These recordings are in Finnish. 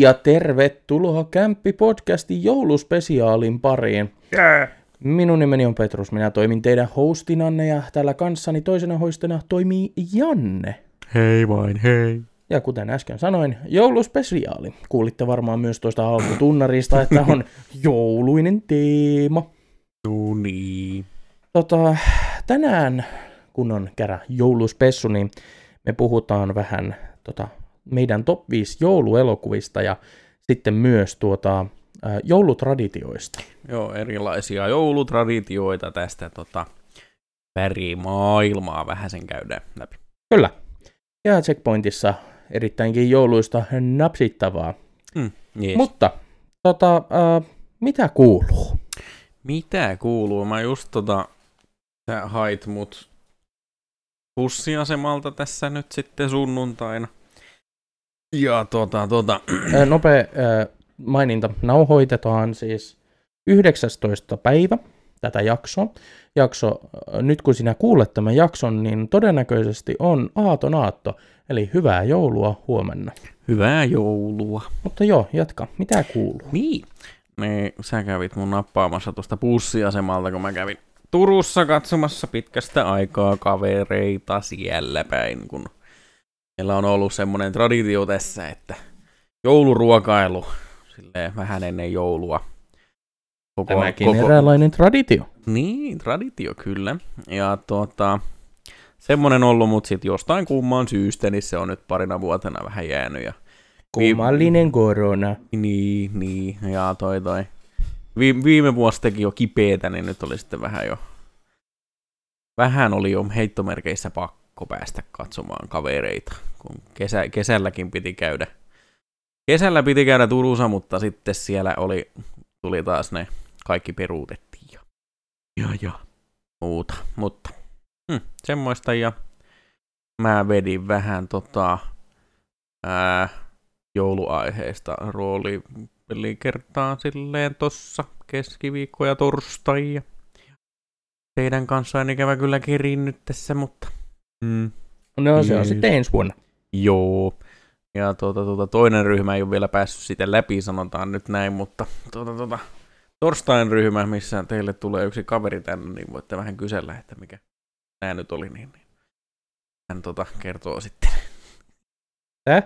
Ja tervetuloa Kämppi-podcastin jouluspesiaalin pariin. Yeah. Minun nimeni on Petrus, minä toimin teidän hostinanne ja täällä kanssani toisena hostina toimii Janne. Hei vain, hei. Ja kuten äsken sanoin, jouluspesiaali. Kuulitte varmaan myös tuosta alkutunnarista, että on jouluinen teema. No niin. Tota, tänään, kun on kerran jouluspessu, niin me puhutaan vähän tota, meidän top 5 jouluelokuvista ja sitten myös tuota, joulutraditioista. Joo, erilaisia joulutraditioita tästä tota, värimaailmaa vähän sen käydään läpi. Kyllä. Ja checkpointissa erittäinkin jouluista napsittavaa. Mm, yes. Mutta tota, ää, mitä kuuluu? Mitä kuuluu? Mä just tota, sä hait mut bussiasemalta tässä nyt sitten sunnuntaina. Ja tota, tota, Nopea maininta. Nauhoitetaan siis 19. päivä tätä jaksoa. Jakso, nyt kun sinä kuulet tämän jakson, niin todennäköisesti on aaton aatto. Eli hyvää joulua huomenna. hyvää joulua. Mutta joo, jatka. Mitä kuuluu? Niin. niin. Sä kävit mun nappaamassa tuosta bussiasemalta, kun mä kävin Turussa katsomassa pitkästä aikaa kavereita siellä päin, kun meillä on ollut semmoinen traditio tässä, että jouluruokailu silleen vähän ennen joulua. Koko, Tämäkin eräänlainen traditio. Niin, traditio kyllä. Ja tuota, semmonen ollut, mutta sitten jostain kumman syystä, niin se on nyt parina vuotena vähän jäänyt. Ja Kummallinen korona. niin, niin, ja toi toi. Vi- viime vuosi teki jo kipeetä, niin nyt oli sitten vähän jo, vähän oli jo heittomerkeissä pakko päästä katsomaan kavereita, kun kesä, kesälläkin piti käydä. Kesällä piti käydä Turussa, mutta sitten siellä oli, tuli taas ne kaikki peruutettiin ja, ja, ja muuta, mutta hm, semmoista ja mä vedin vähän tota, ää, jouluaiheista roolipelikertaa silleen tossa keskiviikko ja torstai. Ja teidän kanssa en ikävä kyllä kerinnyt tässä, mutta... Mm, No se on Niin. sitten ensi vuonna. joo. Ja tuota, tuota, toinen ryhmä ei ole vielä päässyt sitä läpi, sanotaan nyt näin, mutta tuota, tuota, torstain ryhmä, missä teille tulee yksi kaveri tänne, niin voitte vähän kysellä, että mikä tämä nyt oli, niin, niin hän tota, kertoo sitten. Tää?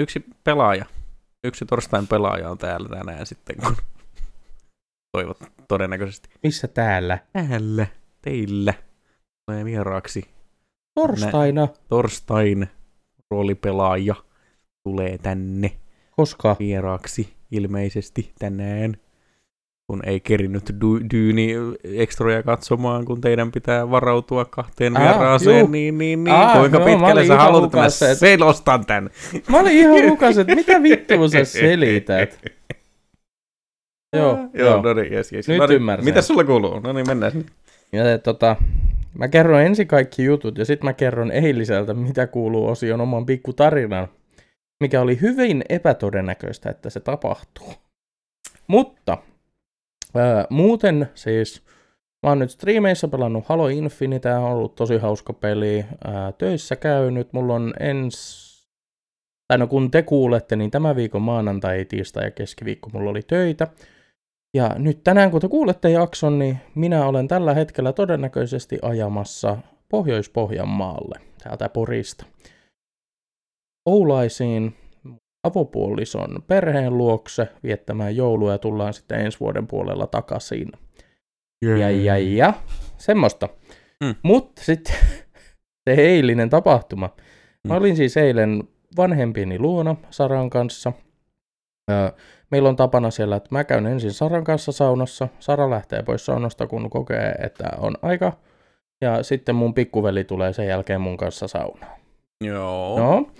Yksi pelaaja, yksi torstain pelaaja on täällä tänään sitten, kun toivot todennäköisesti. Missä täällä? Täällä, teillä, tulee vieraaksi Torstaina. torstain roolipelaaja tulee tänne Koska? vieraaksi ilmeisesti tänään, kun ei kerinyt du- dyyni ekstroja katsomaan, kun teidän pitää varautua kahteen Aa, vieraaseen, juu. niin, niin, niin. Aa, kuinka joo, mä pitkälle sä haluat, että mä et- selostan tän? Mä olin ihan hukas, että mitä vittua sä selität? Joo, joo, joo. no niin, jes, jes. Nyt no niin, ymmärsin. Mitä sulla kuuluu? No niin, mennään. Ja tota, mä kerron ensin kaikki jutut ja sitten mä kerron eiliseltä, mitä kuuluu osion oman pikku tarinan, mikä oli hyvin epätodennäköistä, että se tapahtuu. Mutta ää, muuten siis, mä oon nyt striimeissä pelannut Halo Infinite, on ollut tosi hauska peli, ää, töissä käynyt, mulla on ens... Tai no kun te kuulette, niin tämä viikon maanantai, tiistai ja keskiviikko mulla oli töitä. Ja nyt tänään, kun te kuulette jakson, niin minä olen tällä hetkellä todennäköisesti ajamassa Pohjois-Pohjanmaalle, täältä Porista. Oulaisiin avopuolison perheen luokse viettämään joulua ja tullaan sitten ensi vuoden puolella takaisin. Ja, ja, ja, semmoista. Mm. Mutta sitten se eilinen tapahtuma. Mä Mm. olin siis eilen vanhempieni luona Saran kanssa. Meillä on tapana siellä, että mä käyn ensin Saran kanssa saunassa. Sara lähtee pois saunasta, kun kokee, että on aika. Ja sitten mun pikkuveli tulee sen jälkeen mun kanssa saunaan. Joo. No,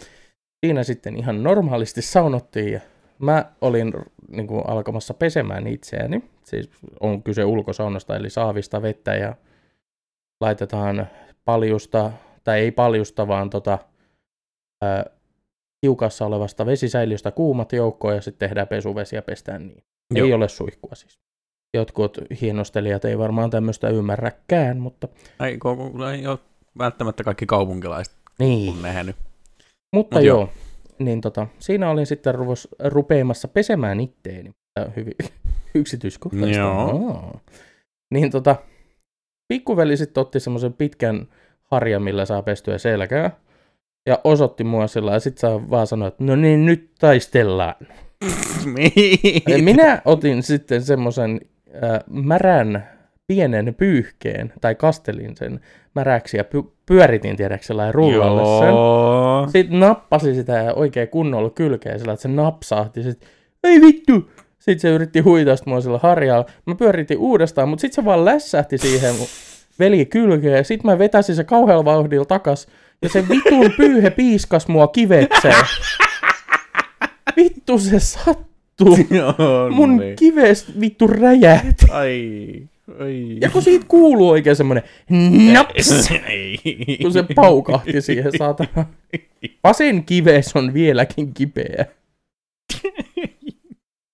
siinä sitten ihan normaalisti saunottiin ja mä olin niin kuin, alkamassa pesemään itseäni. Siis on kyse ulkosaunasta eli saavista vettä ja laitetaan paljusta, tai ei paljusta, vaan tota, ää, hiukassa olevasta vesisäiliöstä kuumat joukkoon ja sitten tehdään pesuvesi ja pestään niin. Joo. Ei ole suihkua siis. Jotkut hienostelijat ei varmaan tämmöistä ymmärräkään, mutta Ei, ei ole välttämättä kaikki kaupunkilaiset niin. on nähnyt. Mutta Mut joo. joo. niin tota, siinä olin sitten ruvos, rupeamassa pesemään itteeni. Hyvin yksityiskohtaista. Joo. Aa. Niin tota, pikkuveli sitten otti semmoisen pitkän harjan, millä saa pestyä selkää. Ja osoitti mua sillä ja sit saa vaan sanoa, että no niin, nyt taistellaan. Ja Minä otin sitten semmoisen äh, märän pienen pyyhkeen, tai kastelin sen märäksi ja py- pyöritin, tiedätkö, sellainen rullalle sen. Sitten nappasi sitä ja oikein kunnolla kylkeen sillä, että se napsahti. Sitten, ei vittu! Sitten se yritti huitaista mua sillä harjalla. Mä pyöritin uudestaan, mutta sitten se vaan lässähti siihen mun veli kylkeen. Ja sitten mä vetäsin se kauhealla vauhdilla takas. Ja se vitun pyyhe piiskas mua kivekseen. Vittu se sattuu. Joo, Mun niin. kives vittu räjähti. Ai. Ai. Ja kun siitä kuuluu oikein semmonen naps, kun se paukahti siihen saatana. Vasen kives on vieläkin kipeä.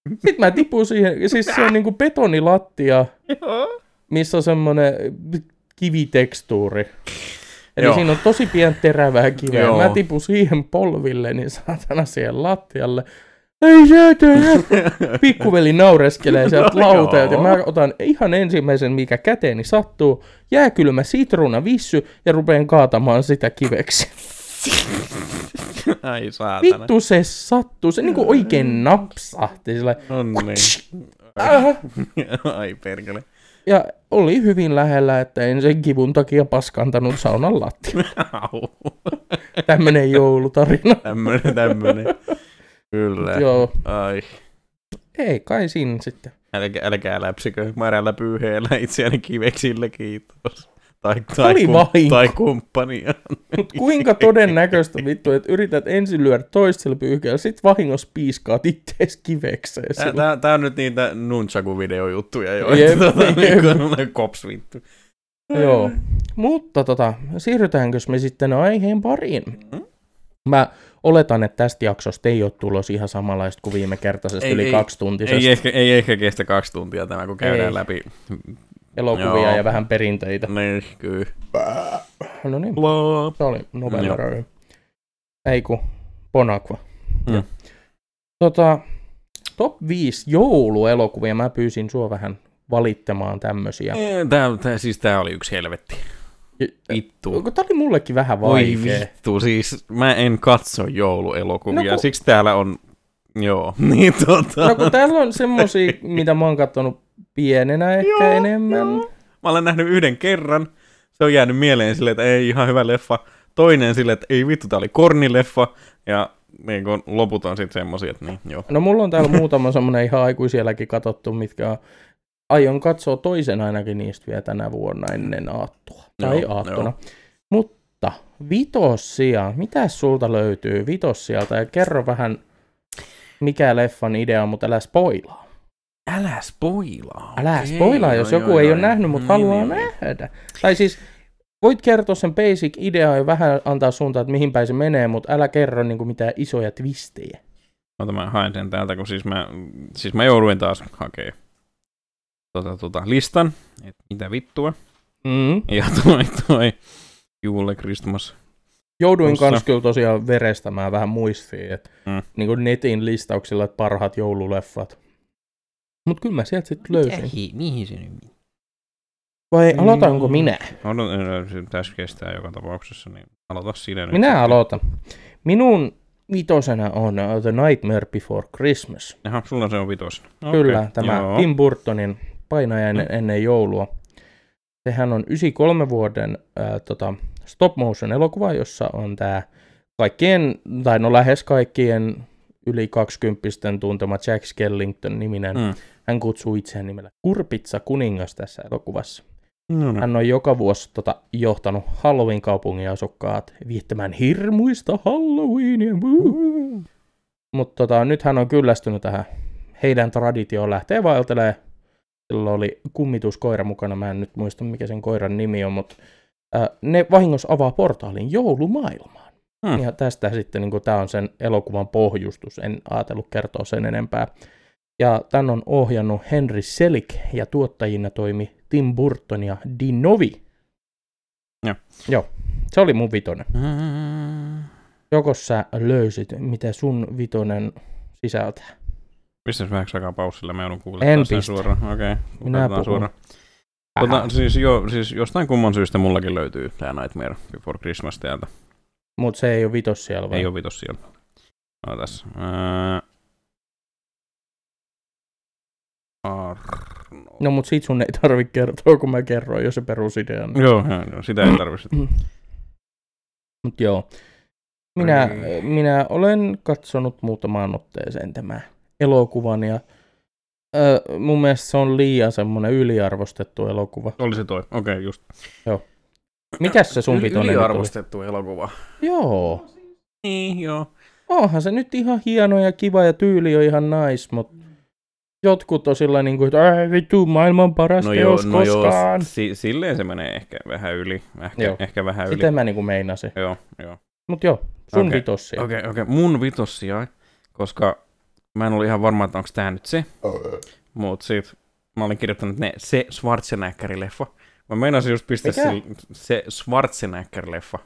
Sitten mä tipun siihen, siis se on niinku betonilattia, missä on semmonen kivitekstuuri. Eli Joo. siinä on tosi pientä terävää kiveä. Joo. Mä tipun siihen polville, niin saatana siihen lattialle. Ei saatana! Pikkuveli naureskelee sieltä No lauteelta ja mä otan ihan ensimmäisen, mikä käteeni sattuu, jääkylmä sitruuna vissy ja rupean kaatamaan sitä kiveksi. Ai saatana. Vittu se sattuu, se niinku oikein napsahti sillä. No niin. Äh. Ai perkele. Ja oli hyvin lähellä, että en sen kivun takia paskantanut saunan lattia. Au. Tämmönen joulutarina. Tämmönen, tämmönen. Kyllä. Joo, Ai. ei kai siinä sitten. Älkää, älkää läpsikö märällä pyyheellä itseäni kiveksille, kiitos. Tai, tai, oli vahinko. tai kumppania. Mut kuinka todennäköistä vittu, että yrität ensin lyödä toisella pyyhkeellä, sit vahingossa piiskaat ittees kivekseen. Tää, tää, tää on nyt niitä nunchaku-videojuttuja jo. Jep, tota, jep. niin kops vittu. Joo. Mutta tota, siirrytäänkö me sitten aiheen pariin? Mm. Mä oletan, että tästä jaksosta ei ole tulos ihan samanlaista kuin viime kertaisesta Ei- yli ei- kaksi tuntisesta Ei ehkä, ei ehkä kestä kaksi tuntia tämä, kun käydään Ei. läpi. Elokuvia Joo. ja vähän perinteitä. Niin, kyllä. No niin, se oli Joo. Röy. Ei kun Bonaqua. Mm. Tota, top 5 jouluelokuvia. Mä pyysin sua vähän valittamaan tämmösiä. Tää, tää, siis tää oli yksi helvetti. Vittu. Tää oli mullekin vähän vaikea. vittu, siis mä en katso jouluelokuvia, No kun- siksi täällä on, joo, niin tota. No kun täällä on semmosia, mitä mä oon kattonut pienenä ehkä Joo, enemmän. joo. Mä olen nähnyt yhden kerran, se on jäänyt mieleen silleen, että ei ihan hyvä leffa. Toinen silleen, että ei vittu, tää oli kornileffa. Ja niin kun loput on sitten semmosia, että niin, joo. No mulla on täällä muutama semmonen ihan aikuisielläkin katsottu, mitkä on... Aion katsoa toisen ainakin niistä vielä tänä vuonna ennen aattoa. Tai Joo, aattona. joo. Mutta vitossia, mitä sulta löytyy vitossialta? Ja kerro vähän, mikä leffan idea on, mutta älä spoilaa. Älä spoilaa. Älä Okei, spoilaa, jos joo, joku joo, ei joo. ole nähnyt, mutta Niin, haluaa niin, niin. nähdä. Tai siis voit kertoa sen basic ideaa ja vähän antaa suuntaan, että mihin päin se menee, mutta älä kerro niin kuin mitään isoja twistejä. Ota mä haen sen täältä, kun siis mä, siis mä jouduin taas hakee tota, tota, listan, että mitä vittua. Mm. Ja toi, toi Juule Christmas. Jouduin Tossa. kans kyllä tosiaan verestämään vähän muistiin, että Mm. mm. niin kuin netin listauksilla, että parhaat joululeffat. Mutta kyllä mä sieltä sitten löysin. Hi, mihin se nyt? Vai Mm. aloitanko minä? Odot, se tässä kestää joka tapauksessa, niin aloita sinä nyt. Minä sitten. aloitan. Minun vitosena on uh, The Nightmare Before Christmas. Jaha, sulla se on vitos. Kyllä, tämä joo. Tim Burtonin painajainen Mm. ennen joulua. Sehän on 93 vuoden äh, tota, stop motion elokuva, jossa on tämä kaikkien, tai no lähes kaikkien yli 20 tuntema Jack Skellington niminen. Mm. Mm. Hän kutsuu itseään nimellä Kurpitsa kuningas tässä elokuvassa. No, no. Hän on joka vuosi tota, johtanut Halloween-kaupungin asukkaat viettämään hirmuista Halloweenia. Mutta tota, nyt hän on kyllästynyt tähän heidän traditioon lähtee vaeltelee. Sillä oli kummituskoira mukana, mä en nyt muista mikä sen koiran nimi on, mutta äh, ne vahingossa avaa portaalin joulumaailmaan. Hmm. Ja tästä sitten niin tämä on sen elokuvan pohjustus, en ajatellut kertoa sen enempää. Ja tämän on ohjannut Henry Selick ja tuottajina toimi Tim Burton ja Dean Novi. Joo. Joo, se oli mun vitonen. Mm. Joko sä löysit, mitä sun vitonen sisältää? Pistäis vähäksi aikaa paussille, mä joudun kuulemaan sen pistä. suoraan. Okei, Minä okay, puhun. suoraan. Tota, siis, joo, siis jostain kumman syystä mullakin löytyy tää Nightmare Before Christmas täältä. Mut se ei ole vitos siellä vai? Ei oo vitos siellä. Ootas. Ää... Arno. No mut sit sun ei tarvi kertoa, kun mä kerroin jo se perusidean. Joo, joo, joo, sitä ei tarvitse. Mut joo. Minä, Niin. minä olen katsonut muutamaan otteeseen tämä elokuvan ja ö, mun mielestä se on liian semmonen yliarvostettu elokuva. Oli se toi, okei, okay, just. Mikäs se sun vitonen oli? Yliarvostettu elokuva. Joo. Niin, joo. Onhan se nyt ihan hieno ja kiva ja tyyli on ihan nice, mutta jotkut on sillä niin kuin, että "Ai vittu, maailman paras No joo, teos no joo, koskaan. si- silleen se menee ehkä vähän yli. Ehkä, Joo. ehkä vähän yli. Sitä mä niin kuin meinasin. Joo, joo. Mut joo, sun Okei. vitossia. Okei, okay, okei. Okay. Mun vitossia, koska mä en ollut ihan varma, että onko tää nyt se. Mut sit mä olin kirjoittanut ne se Schwarzenegger-leffa. Mä meinasin just pistää Mikä? sille, se Schwarzenegger-leffa.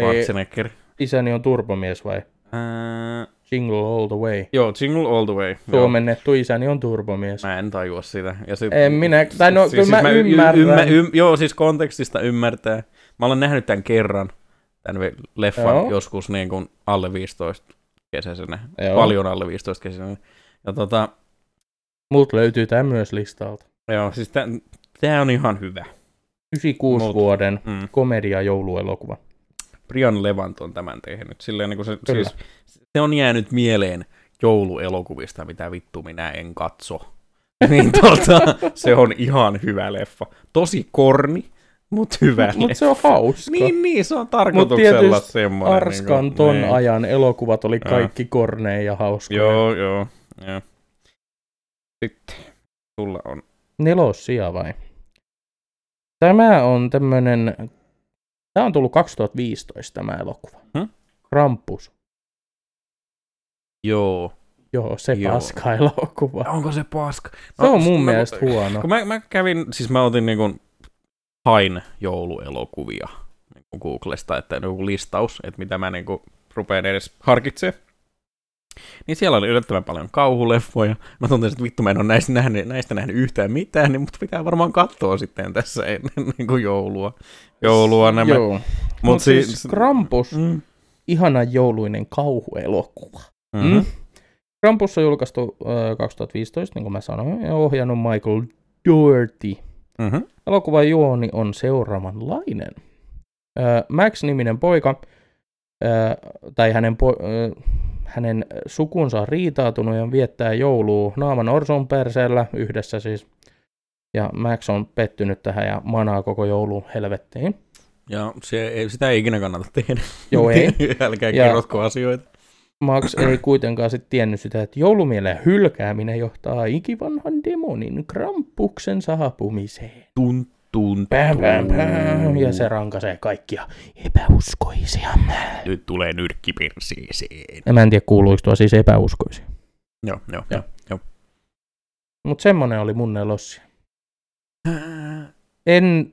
Schwarzenegger. isäni on turbomies vai? Ää, Jingle all the way. joo, Jingle All the Way. Joo. Suomennettu isäni on turbomies. Mä en tajua sitä. Ja sit, En minä, tai no kyllä mä y- y- ymmärrän. ymmä- ym- joo, siis kontekstista ymmärtää. Mä olen nähnyt tämän kerran, tämän leffan Joo. joskus niin kuin alle 15 kesäisenä. Joo. Paljon alle 15 kesäisenä. Ja tota, Mut löytyy tää myös listalta. joo, siis tämä on ihan hyvä. 96 Mut- vuoden Mm. komedia jouluelokuva. Brian Levant on tämän tehnyt. Silleen, niin kuin se, Kyllä. siis, se on jäänyt mieleen jouluelokuvista, mitä vittu minä en katso. niin tota, se on ihan hyvä leffa. Tosi korni, mutta hyvä Mut, mut se on hauska. Niin, niin, se on tarkoituksella semmoinen. Arskan niinku, ton niin. ajan elokuvat oli Joo. kaikki korneja ja hauskoja. Joo, joo, joo. Sitten sulla on. Nelosia vai? Tämä on tämmönen... Tämä on tullut 2015 tämä elokuva. Hmm? Krampus. Joo. Joo, se Joo. paska elokuva. Onko se paska? Se on mun no, mielestä huono. Kun mä, mä kävin, siis mä otin niinku, hain jouluelokuvia niinku Googlesta, että joku listaus, että mitä mä niinku rupean edes harkitsemaan. Niin siellä oli yllättävän paljon kauhuleffoja. Mä tunsin, että vittu mä en ole näistä nähnyt, näistä nähnyt yhtään mitään, niin mut pitää varmaan katsoa sitten tässä ennen niin kuin joulua. Joulua nämä. Joo. Mut Mut siis Krampus, Mm. ihana jouluinen kauhuelokuva. Mm-hmm. Mm. Krampus on julkaistu äh, 2015, niin kuin mä sanoin, ja ohjannut Michael Doherty. Mm-hmm. Elokuvan juoni on seuraavanlainen. Äh, Max-niminen poika, tai hänen, po- hänen sukunsa on riitautunut ja viettää joulua naaman orson perseellä yhdessä siis. Ja Max on pettynyt tähän ja manaa koko joulun helvettiin. Ja se, ei, sitä ei ikinä kannata tehdä. Joo, ei. Älkää Ja- kerrotko asioita. Max ei kuitenkaan sitten tiennyt sitä, että joulumielen hylkääminen johtaa ikivanhan demonin krampuksen saapumiseen. Tun, tun, Pää, pää, pää, ja se rankaisee kaikkia epäuskoisia. Nyt tulee nyrkki perseeseen. Ja mä en tiedä, kuuluiko tuo siis epäuskoisia. Joo, joo, Joo. joo. Mutta semmonen oli mun nelossia. En...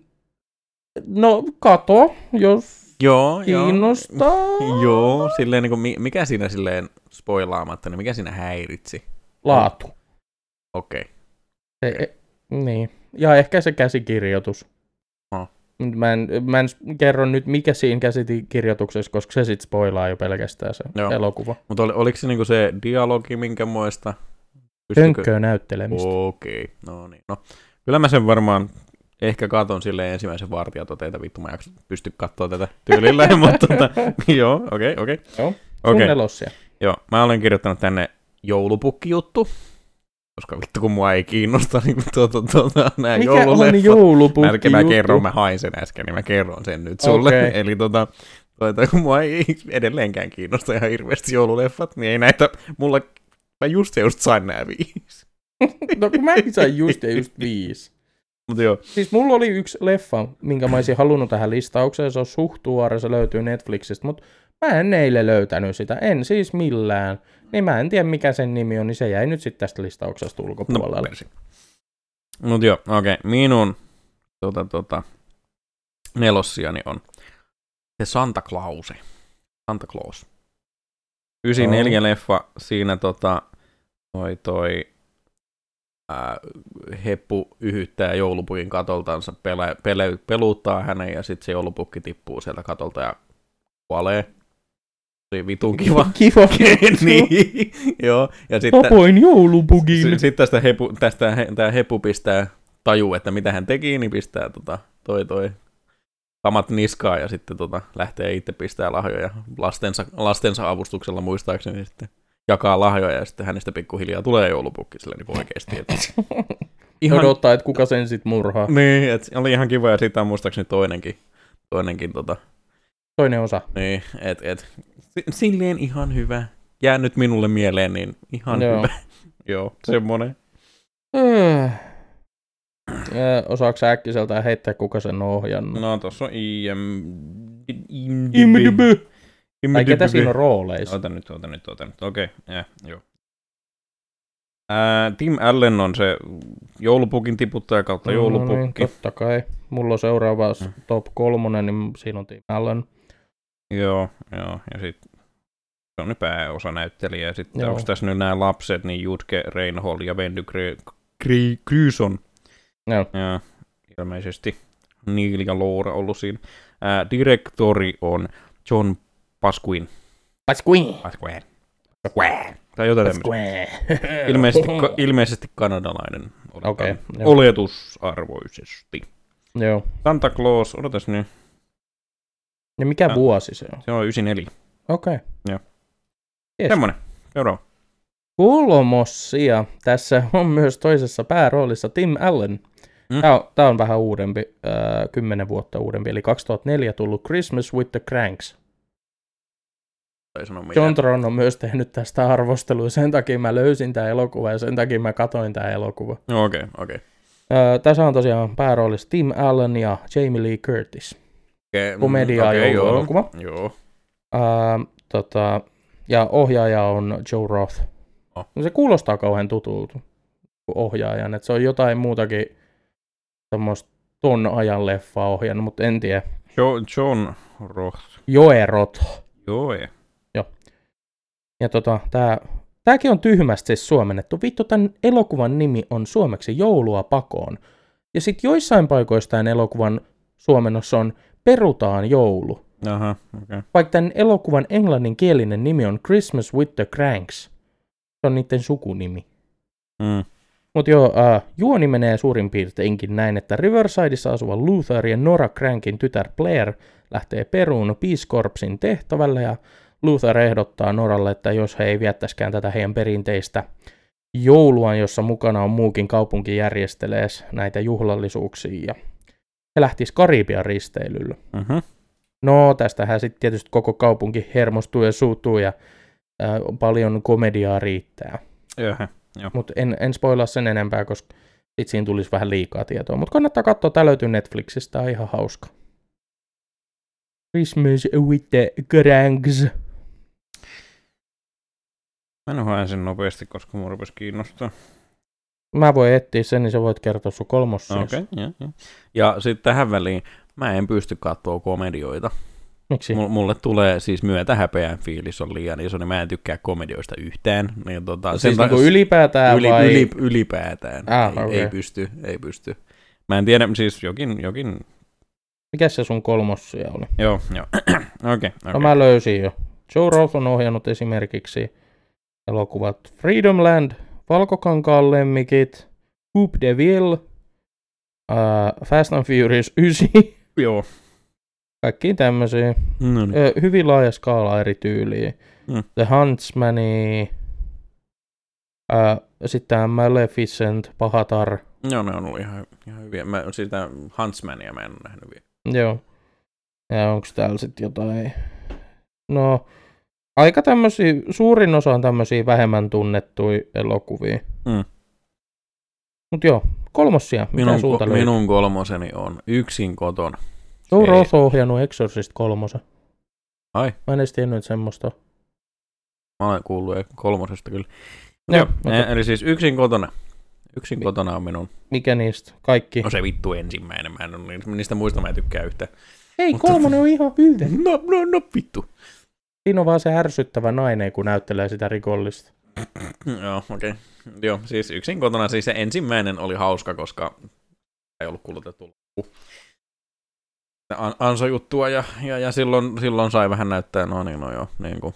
No, kato, jos Joo, kiinnostaa. Joo, silleen niin kuin, mikä siinä silleen spoilaamatta, niin mikä siinä häiritsi? Laatu. Okei. Okay. Se, e, niin. Ja ehkä se käsikirjoitus. Mut Mä en, mä en kerro nyt, mikä siinä käsikirjoituksessa, koska se sit spoilaa jo pelkästään se Joo. elokuva. Mutta oli, oliko se niinku se dialogi minkä muista? Hönkköä näyttelemistä. Okei, okay. no niin. No, kyllä mä sen varmaan ehkä katon silleen ensimmäisen vartijatoteita, vittu mä jaksa pysty katsoa tätä tyylillä, mutta tota, joo, okei, okay, okei. Okay. Joo. Sun nelossia. joo, mä olen kirjoittanut tänne joulupukkijuttu, koska vittu kun mua ei kiinnosta niin tuota, tuota, nämä Mikä joululeffat. on joulupukki Mä, mä kerron, mä hain sen äsken, niin mä kerron sen nyt sulle. Okei. Eli toi, toi, kun mua ei edelleenkään kiinnosta ihan hirveästi joululeffat, niin ei näitä, mulla, mä just ja just sain nää viisi. no kun mäkin sain just ja just viisi. Mutta joo, Siis mulla oli yksi leffa, minkä mä olisin halunnut tähän listaukseen. Se on suht tuore, se löytyy Netflixistä, mutta mä en eilen löytänyt sitä. En siis millään. Niin mä en tiedä mikä sen nimi on, niin se jäi nyt sitten tästä listauksesta no ulkopuolelle. persi. Mut joo, okei, okay. minun tota, tota, nelossiani on se Santa Clause. Santa Claus. 94 leffa, siinä tota, toi, toi ää, heppu yhyttää joulupukin katoltansa, pele, pele, peluuttaa hänen ja sitten se joulupukki tippuu sieltä katolta ja kuolee. Oli vitun kiva. Kiva. niin, joo. Ja sitten, Tapoin joulupugin. sitten tästä, hepu, tästä he, tää hepu pistää taju, että mitä hän teki, niin pistää tota, toi toi kamat niskaa ja sitten tota, lähtee itse pistää lahjoja lastensa, lastensa avustuksella muistaakseni niin sitten jakaa lahjoja ja sitten hänestä pikkuhiljaa tulee joulupukki sille niin oikeasti. Että Ihan... Odottaa, että kuka sen sit murhaa. Niin, että oli ihan kiva ja siitä on muistaakseni toinenkin, toinenkin tota, Toinen osa. niin, et, et, silleen ihan hyvä. Jää nyt minulle mieleen, niin ihan Joo. hyvä. Joo, semmonen. Öö. Öö, Osaatko sä äkkiseltään heittää, kuka sen on ohjannut? No, tossa on IM... IMDb. Tai ketä siinä on rooleissa? Ota nyt, ota nyt, ota nyt. Okei, okay. yeah, joo. Ää, Tim Allen on se joulupukin tiputtaja kautta No niin, joulupukki. totta kai. Mulla on seuraava Mm. top kolmonen, niin siinä on Tim Allen. Joo, joo. Ja sitten se on nyt pääosanäyttelijä. Ja sitten Joo. onko tässä nyt nämä lapset, niin Jutke Reinhold ja Vendy Gryson. Joo. Ja ilmeisesti Neil ja Laura ollut siinä. Ää, direktori on John Pasquin. Pasquin. Pasquin. Pasquin. Tai jotain tämmöistä. Ilmeisesti, ka- ilmeisesti kanadalainen. oletan. Okei, joo. Oletusarvoisesti. Joo. Santa Claus, odotas nyt. Ja mikä Ah. vuosi se on? Se on 94. Okei. Joo. Yes. Semmonen. Seuraava. Kolmossia. Tässä on myös toisessa pääroolissa Tim Allen. Mm. Tämä, on, tämä on vähän uudempi, äh, kymmenen vuotta uudempi, eli 2004 tullut Christmas with the Cranks. John Tron on myös tehnyt tästä arvostelua, sen takia mä löysin tämä elokuva ja sen takia mä katoin tämä elokuva. No, Okei, okay, okei. Äh, tässä on tosiaan pääroolissa Tim Allen ja Jamie Lee Curtis. Okay. Komedia okei, joo. jouluelokuva. Joo. Äh, tota, ja ohjaaja on Joe Roth. Oh. No se kuulostaa kauhean tutulta ohjaajan, että se on jotain muutakin semmoista ton ajan leffaa ohjannut, mutta en tiedä. Jo- John Roth. Joe Roth. Joo, ei. Ja tota, tää, tääkin on tyhmästi siis suomennettu. Vittu, tämän elokuvan nimi on suomeksi Joulua pakoon. Ja sit joissain paikoissa tämän elokuvan suomennossa on Perutaan joulu. Aha. Okay. Vaikka tämän elokuvan englanninkielinen nimi on Christmas with the Cranks. Se on niiden sukunimi. Mm. Mutta joo, äh, juoni menee suurin piirteinkin näin, että Riversideissa asuva Luther ja Nora Crankin tytär Blair lähtee Peruun Peace Corpsin tehtävälle ja Luther ehdottaa Noralle, että jos he ei viettäisikään tätä heidän perinteistä joulua, jossa mukana on muukin kaupunki järjestelee näitä juhlallisuuksia ja he lähtis Karibian risteilylle. Mm-hmm. No, tästähän sitten tietysti koko kaupunki hermostuu ja suuttuu ja äh, paljon komediaa riittää. Joo. Mutta en, en spoilaa sen enempää, koska sit siinä tulisi vähän liikaa tietoa. Mutta kannattaa katsoa, tää löytyy Netflixistä, on ihan hauska. Christmas with the Cranks. Mä en haen sen nopeasti, koska mua rupesi kiinnostaa. Mä voin etsiä sen, niin sä voit kertoa sun kolmossa. Okei, okay, ja, ja. ja sitten tähän väliin, mä en pysty katsoa komedioita. Miksi? M- mulle tulee siis myötä häpeän fiilis on liian iso, niin mä en tykkää komedioista yhtään. Niin tota, siis ta- niinku ylipäätään yli, vai? yli, ylipäätään. Ah, ei, okei. ei pysty, ei pysty. Mä en tiedä, siis jokin, jokin, Mikä se sun kolmossia oli? joo, joo. Okei, No okei. mä löysin jo. Joe Roth on ohjannut esimerkiksi elokuvat Freedom Land, Valkokankaan lemmikit, Hoop Devil, uh, Fast and Furious 9, Joo. kaikki tämmöisiä. No niin. Hyvin laaja skaala eri tyyliä. Mm. The Huntsmani, sitten tämä Maleficent, Pahatar, Joo, ne on ollut ihan, ihan hyviä. Mä sitä Huntsmania mä en ole nähnyt vielä. joo. Ja onko täällä sitten jotain? No, aika tämmöisiä, suurin osa on tämmöisiä vähemmän tunnettuja elokuvia. Mm. Mut joo, kolmossia, mitä Minun, ko- minun kolmoseni on yksin kotona. Joe ei. Roth on ohjannut Exorcist kolmosen. Ai, Mä en edes tiennyt, semmoista mä olen kuullut kolmosesta kyllä. Joo, Joo, mutta e- eli siis yksin kotona. Yksin Mi- kotona on minun. mikä niistä? Kaikki. No se vittu ensimmäinen, mä en niistä muista mä en tykkää yhtään. Ei, mutta- kolmonen on ihan hyvä. No, no, no vittu. Siinä on vaan se ärsyttävä nainen, kun näyttelee sitä rikollista. Joo, okei. Okay. Joo, siis yksin kotona siis se ensimmäinen oli hauska, koska ei ollut kulutettu loppu. An- Anso-juttua ja, ja, ja silloin, silloin, sai vähän näyttää, no niin, no joo, niin kuin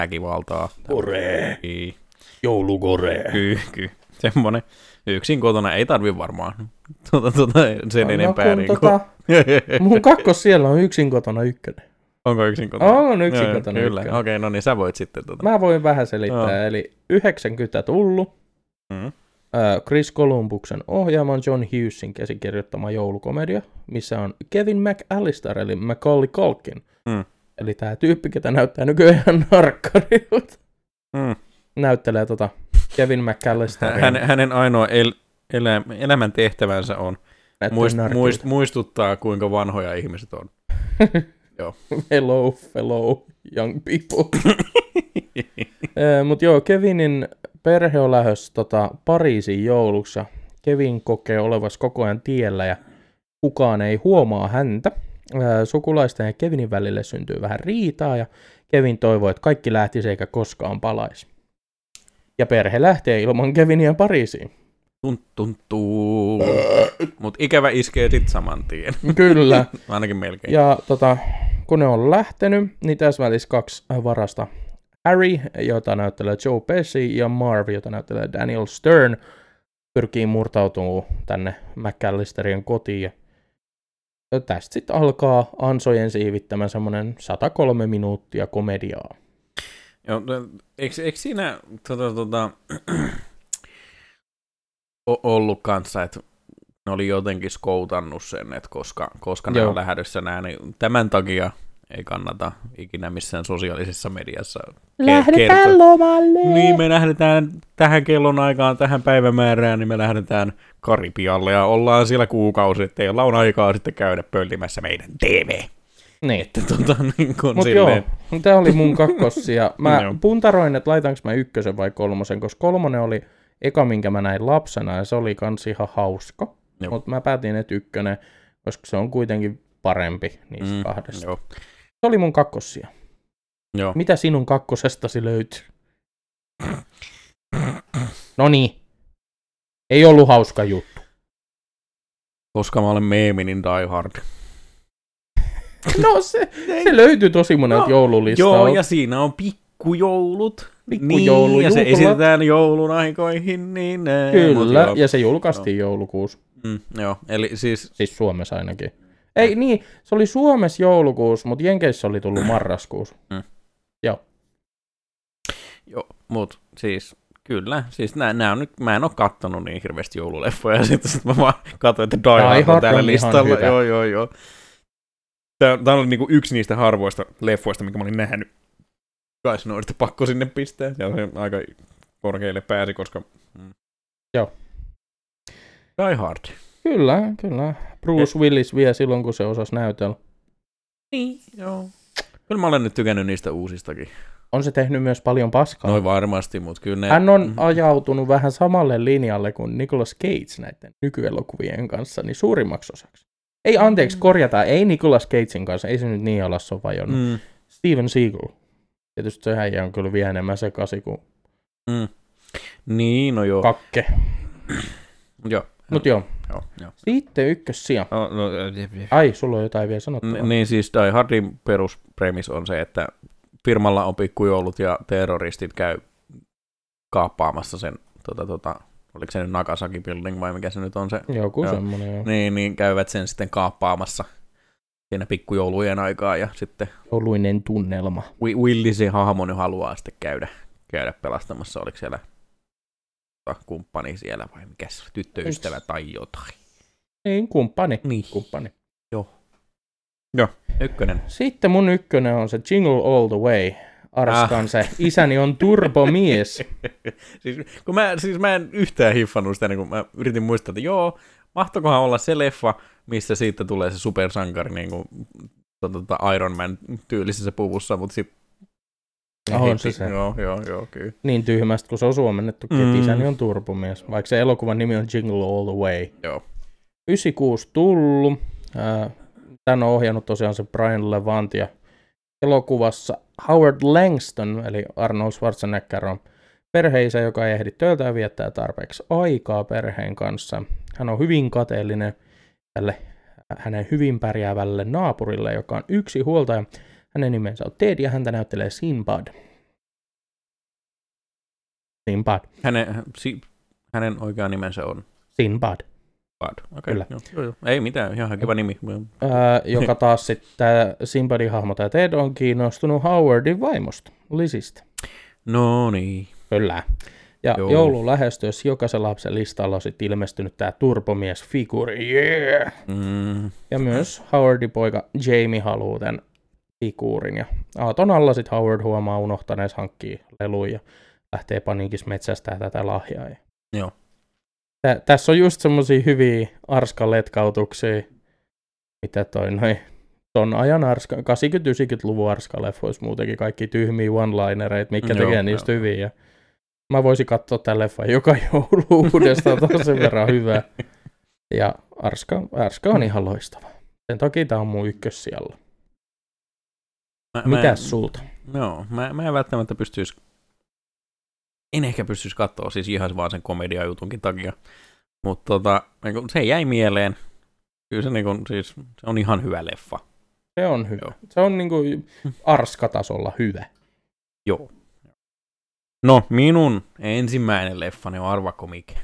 väkivaltaa. Kore. Ei. Joulukore. Ky, ky. Semmonen. Yksin kotona ei tarvi varmaan tuota, tuota, sen enempää. kun Niin tota, mun kakkos siellä on yksin kotona ykkönen. Onko yksin kotona? On yksin Joo, kotona Kyllä, okei, no niin sä voit sitten. Tuota. Mä voin vähän selittää, Joo. eli 90 tullut. Mm. Chris Columbuksen ohjaaman John Hughesin käsikirjoittama joulukomedia, missä on Kevin McAllister eli Macaulay Culkin. Mm. Eli tämä tyyppi, ketä näyttää nykyään narkkarilta. Mm. Näyttelee tota Kevin McAllisterin. Hänen, hänen ainoa el, elä, elämän tehtävänsä on muist, muist, muistuttaa, kuinka vanhoja ihmiset on. Hello, fellow young people. Mutta joo, Kevinin perhe on lähdössä tota, Pariisin jouluksi Kevin kokee olevassa koko ajan tiellä ja kukaan ei huomaa häntä. Ää, Sukulaisten ja Kevinin välille syntyy vähän riitaa ja Kevin toivoo, että kaikki lähtisi eikä koskaan palaisi. Ja perhe lähtee ilman Kevinia Pariisiin. Tunt, tuntuu. Mut ikävä iskee sit saman tien. Kyllä. Ainakin melkein. Ja tota, kun ne on lähtenyt, niin tässä välissä kaksi varasta. Harry, jota näyttelee Joe Pesci, ja Marv, jota näyttelee Daniel Stern, pyrkii murtautumaan tänne McAllisterien kotiin. Ja tästä sitten alkaa ansojen siivittämä semmoinen 103 minuuttia komediaa. Joo, no, eikö, eikö siinä tota, tota, ollut kanssa, että ne oli jotenkin skoutannut sen, että koska, koska ne Joo. on lähdössä nää, niin tämän takia ei kannata ikinä missään sosiaalisessa mediassa ke- kertoa. lomalle! Niin, me lähdetään tähän kellon aikaan, tähän päivämäärään, niin me lähdetään Karipialle ja ollaan siellä kuukausi, että teillä on aikaa sitten käydä pöllimässä meidän TV. Niin. Että tota, niin kuin Mutta joo, silleen, tämä oli mun kakkossia. Mä Joo. puntaroin, että laitanko mä ykkösen vai kolmosen, koska kolmonen oli eka, minkä mä näin lapsena, ja se oli kans ihan hauska. Mutta mä päätin, että ykkönen, koska se on kuitenkin parempi niistä Mm, kahdesta. joo, Se oli mun kakkossia. joo. Mitä sinun kakkosestasi löytyy? No niin. Ei ollut hauska juttu. Koska mä olen meemi, niin Die Hard. No se, se löytyy tosi monelta No, joululistalta. Joo, ja siinä on pikkujoulut. Pikkujoulu, niin, ja se juhlat. esitetään joulun aikoihin. Niin, ne, Kyllä, joo. ja se julkaistiin joulukuussa. Mm, joo, eli siis, Siis Suomessa ainakin. Ei niin, se oli Suomessa joulukuussa, mutta Jenkeissä oli tullut marraskuussa. joo, mut siis, kyllä, siis nää, nää on nyt, mä en oo kattonut niin hirveästi joululeffoja, ja sitten sit mä vaan katsoin, että Die Die Hard on täällä on listalla. Joo, joo, joo. Tää, tää on niinku yksi niistä harvoista leffoista, mikä mä olin nähnyt. Kai sinun olisi pakko sinne pistää, ja se aika korkealle pääsi, koska... Mm. Joo. Die Hard. Kyllä, kyllä. Bruce Willis vie silloin, kun se osasi näytellä. Niin, joo. Kyllä mä olen nyt tykännyt niistä uusistakin. On se tehnyt myös paljon paskaa. Noin varmasti, mutta kyllä ne... Hän on Mhm. ajautunut vähän samalle linjalle kuin Nicolas Cage näiden nykyelokuvien kanssa, niin suurimmaksi osaksi. Ei anteeksi, korjataan, ei Nicolas Cagein kanssa, ei se nyt niin alassa ole vajonnut. Mm. Mm, Steven Seagal. Tietysti se häijä on kyllä vielä enemmän sekaisin kuin mm. Niin, no joo. kakke. joo. Mut joo, joo, joo. sitten ykkössiä. No, no, Ai, sulla on jotain vielä sanottavaa. N- niin siis Die Hardin peruspremis on se, että firmalla on pikkujoulut ja terroristit käy kaappaamassa sen, tota, tota, oliko se nyt Nagasaki Building vai mikä se nyt on se, Joku Joo. semmonen joo. niin, niin käyvät sen sitten kaappaamassa siinä pikkujoulujen aikaa ja sitten Jouluinen tunnelma. Wi- Willi se hahmo nyt haluaa sitten käydä, käydä pelastamassa, oliko siellä kumppani siellä vai mikä se tyttöystävä tai jotain. Niin, kumppani. Niin. kumppani. Ykkönen. Sitten mun ykkönen on se Jingle All the Way. Arskan Ah. se Isäni on turbomies. siis, kun mä, siis mä en yhtään hiffannut sitä, niin kun mä yritin muistaa, että joo, mahtokohan olla se leffa, missä siitä tulee se supersankari niin kuin, tota, tota Iron Man tyylisessä puvussa, mutta sitten On se se. Joo, joo, joo, kyllä. Niin tyhmästä, kun se on suomennettukin, mm. Että Isäni on turbomies. Vaikka se elokuvan nimi on Jingle All the Way. Joo. 96 tullut. Tän on ohjannut tosiaan se Brian Levant ja elokuvassa Howard Langston, eli Arnold Schwarzenegger on perheisä, joka ei ehdi töiltä ja viettää tarpeeksi aikaa perheen kanssa. Hän on hyvin kateellinen tälle hänen hyvin pärjäävälle naapurille, joka on yksi huoltaja. Hänen nimensä on Ted ja häntä näyttelee Sinbad. Sinbad. Hänen, si, hänen oikea nimensä on Sinbad. Bad. Okay, Kyllä. Joo, joo, joo. Ei mitään, ihan kiva nimi. Ää, joka taas sitten Sinbadin hahmo tämä Ted on kiinnostunut Howardin vaimosta, Lisistä. No niin. Kyllä. Ja Joo. Joulun lähestyessä jokaisen lapsen listalla on sitten ilmestynyt tämä turbomies-figuuri. Yeah! Mm, Ja myös Howardin poika Jamie haluaa tämän figuurin. Ja aaton alla sitten Howard huomaa unohtaneessa hankkii leluja ja lähtee paniikissa metsästää tätä lahjaa. Ja joo. Tä, tässä on just semmosia hyviä arskaletkautuksia, mitä toi noin ton ajan arska, 80-90-luvun arskaleffoissa muutenkin kaikki tyhmiä one-linereita, mikä Joo, tekee niistä hyviä. Ja mä voisin katsoa tämän leffan joka joulu uudestaan, on sen verran hyvä. Ja Arska, Arska on ihan loistava. Sen takia tää on mun ykkössijalla. Mä, Mitäs sulta? Joo, mä, mä en välttämättä pystyisi, en ehkä pystyisi katsoa siis ihan vaan sen komediajutunkin takia, mutta tota, niinku, se jäi mieleen. Kyllä se, niinku, siis, se on ihan hyvä leffa. Se on hyvä. Joo. Se on niinku Arska-tasolla hyvä. Joo. No, minun ensimmäinen leffani on Arvako mikä.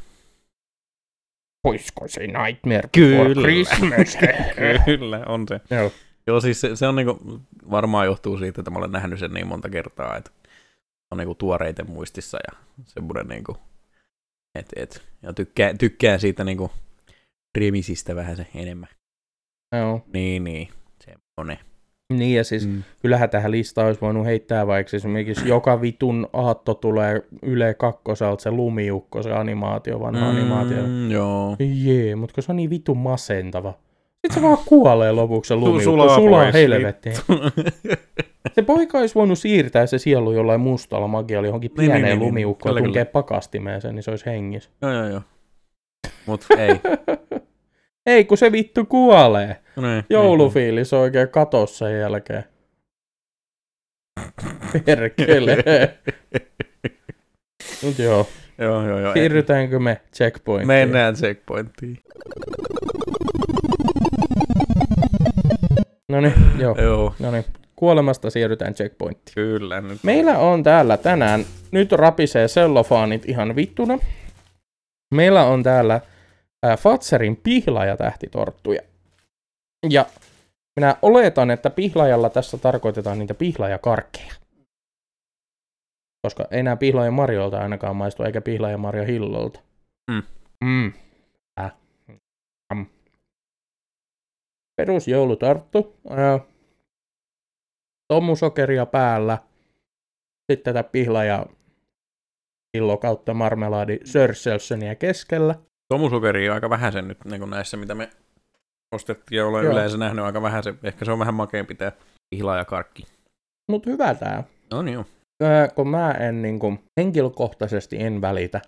Oisko se Nightmare Kyllä. Christmas? Kyllä, on se. Joo. Joo, siis se, se on niinku, varmaan johtuu siitä, että mä olen nähnyt sen niin monta kertaa, että on niinku tuoreiten muistissa ja semmoinen niinku, et, et, ja tykkään, tykkään siitä niinku remisistä vähän se enemmän. Joo. Niin, niin, semmonen. Niin ja siis Mm. kyllähän tähän listaan olisi voinut heittää vaikka esimerkiksi joka vitun aatto tulee Yle kakkoselta se lumiukko, se animaatio, vanha mm. animaatio. Joo. Jee, mutta kun se on niin vitun masentava. Sitten se vaan kuolee lopuksi se lumiukko, sulaa sulaa pois, helvettiin. Se poika olisi voinut siirtää se sielu jollain mustalla magialla johonkin Niin, pieneen niin, niin, niin. lumiukkoon, Kyllä, tunkee pakastimeen sen, niin se olisi hengissä. joo, joo, joo. Mut ei. Ei, kun se vittu kuolee. No niin, Joulufiilis on oikein katos sen jälkeen. Perkele. Mut joo, joo, joo, joo. siirrytäänkö me checkpointiin? Mennään checkpointtiin. No niin, joo. Joo, No niin, kuolemasta siirrytään checkpointtiin. kyllä nyt. Meillä on täällä tänään, nyt rapisee sellofaanit ihan vittuna. Meillä on täällä ää, Fatserin pihlaja tähtitorttuja. Ja minä oletan, että pihlajalla tässä tarkoitetaan niitä pihlajakarkkeja. Koska ei nämä pihlajan marjolta ainakaan maistu, eikä pihlajan marja hillolta. Mm. Mm. Äh. Mm. Perusjoulutorttu. Ää, tomusokeria päällä. Sitten tätä pihla ja hillo kautta marmelaadi sörsselsöniä keskellä. Tomusokeri on aika vähän sen nyt niin kuin näissä, mitä me ostettiin ja olen Joo. yleensä nähnyt aika vähän se. Ehkä se on vähän makeampi tää pihla ja karkki. Mut hyvä tää. No niin joo. Ää, kun mä en niinku, henkilökohtaisesti en välitä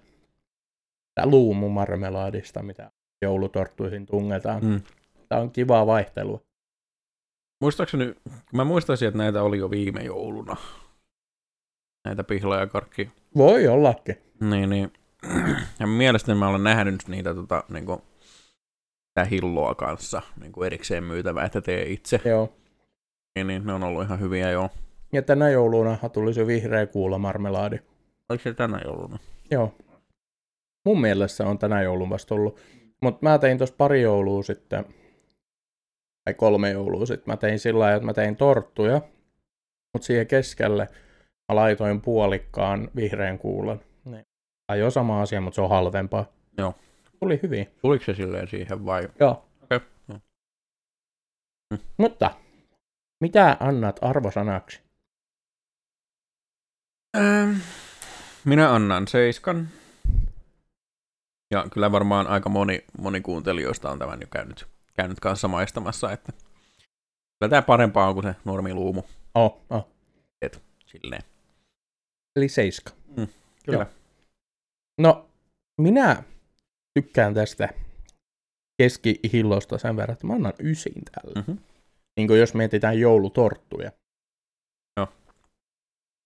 luumumarmelaadista, mitä joulutorttuihin tungetaan. Mm. Tää on kivaa vaihtelua. Muistaakseni, mä muistaisin, että näitä oli jo viime jouluna. Näitä pihla ja karkki. Voi ollakin. Niin, niin. Ja mielestäni mä olen nähnyt niitä tota, niin kuin, tää hilloa kanssa niin kuin erikseen myytävää, että tee itse. Joo. Niin, niin, ne on ollut ihan hyviä joo. Ja tänä jouluna tuli se vihreä kuulamarmelaadi. Oliko se tänä jouluna? Joo. Mun mielestä se on tänä joulun vasta ollut. Mutta mä tein tuossa pari joulua sitten, tai kolme joulua sitten, mä tein sillä lailla, että mä tein torttuja, mutta siihen keskelle mä laitoin puolikkaan vihreän kuulan. On sama asia, mutta se on halvempaa. Joo. Tuli hyvin. Tuliko se silleen siihen vai? Joo. Okei. Joo. Mm. Mutta, mitä annat arvosanaksi? Ähm, minä annan seiskan. Ja kyllä varmaan aika moni, moni kuuntelijoista on tämän jo käynyt, käynyt kanssa maistamassa, että kyllä tämä parempaa on kuin se normiluumu. Oh, oh. Silleen. Eli seiska. Kyllä. Joo. No, minä tykkään tästä keskihillosta sen verran, että mä annan ysin tällä. Mhm. Niin kuin jos mietitään joulutorttuja.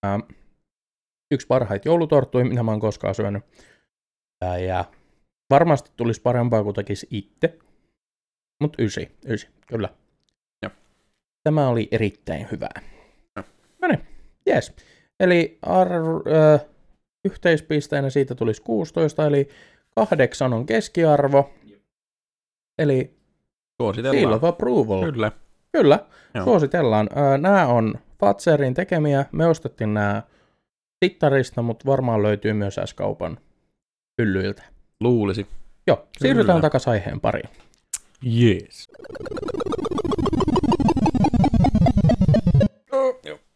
ää, yksi parhaita joulutorttuja, mitä mä oon koskaan syönyt. Ää, ja varmasti tulisi parempaa kuin tekisi itse. Mutta ysi, ysi, kyllä. Joo. Tämä oli erittäin hyvää. Joo. No niin, yes. Eli ar- ö, yhteispisteenä siitä tulisi 16, eli kahdeksan on keskiarvo. Eli Suositellaan. seal of approval. Kyllä. Kyllä, Joo. suositellaan. Nämä on Fatserin tekemiä. Me ostettiin nämä Tittarista, mutta varmaan löytyy myös S-kaupan hyllyiltä. Luulisi. Joo, siirrytään Kyllä. takaisin aiheen pariin. Yes.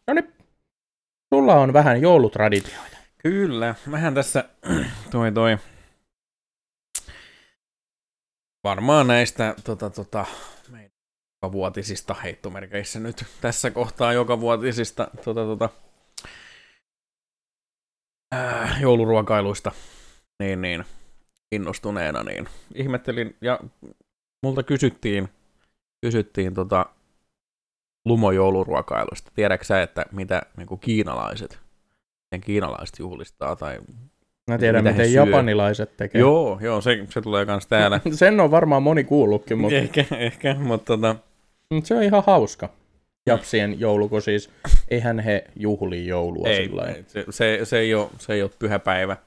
No niin, sulla on vähän joulutraditioita. Kyllä, vähän tässä toi toi. Varmaan näistä tota, tota, meidän vuotisista heittomerkeissä nyt tässä kohtaa joka vuotisista tota, tota, äh, jouluruokailuista niin, niin, innostuneena, niin. Ihmettelin ja multa kysyttiin, kysyttiin tota, lumojouluruokailusta. Tiedätkö sä, että mitä niin kiinalaiset miten kiinalaiset juhlistaa tai... Mä tiedän, Mitä miten syö. japanilaiset tekee. Joo, joo, se, se tulee kans täällä. Sen on varmaan moni kuullutkin, mutta ehkä, ehkä, mutta tota, mut se on ihan hauska. Japsien joulu, kun siis eihän he juhli joulua ei, sillä ei, se, se, se, ei ole, se ei ole pyhä päivä.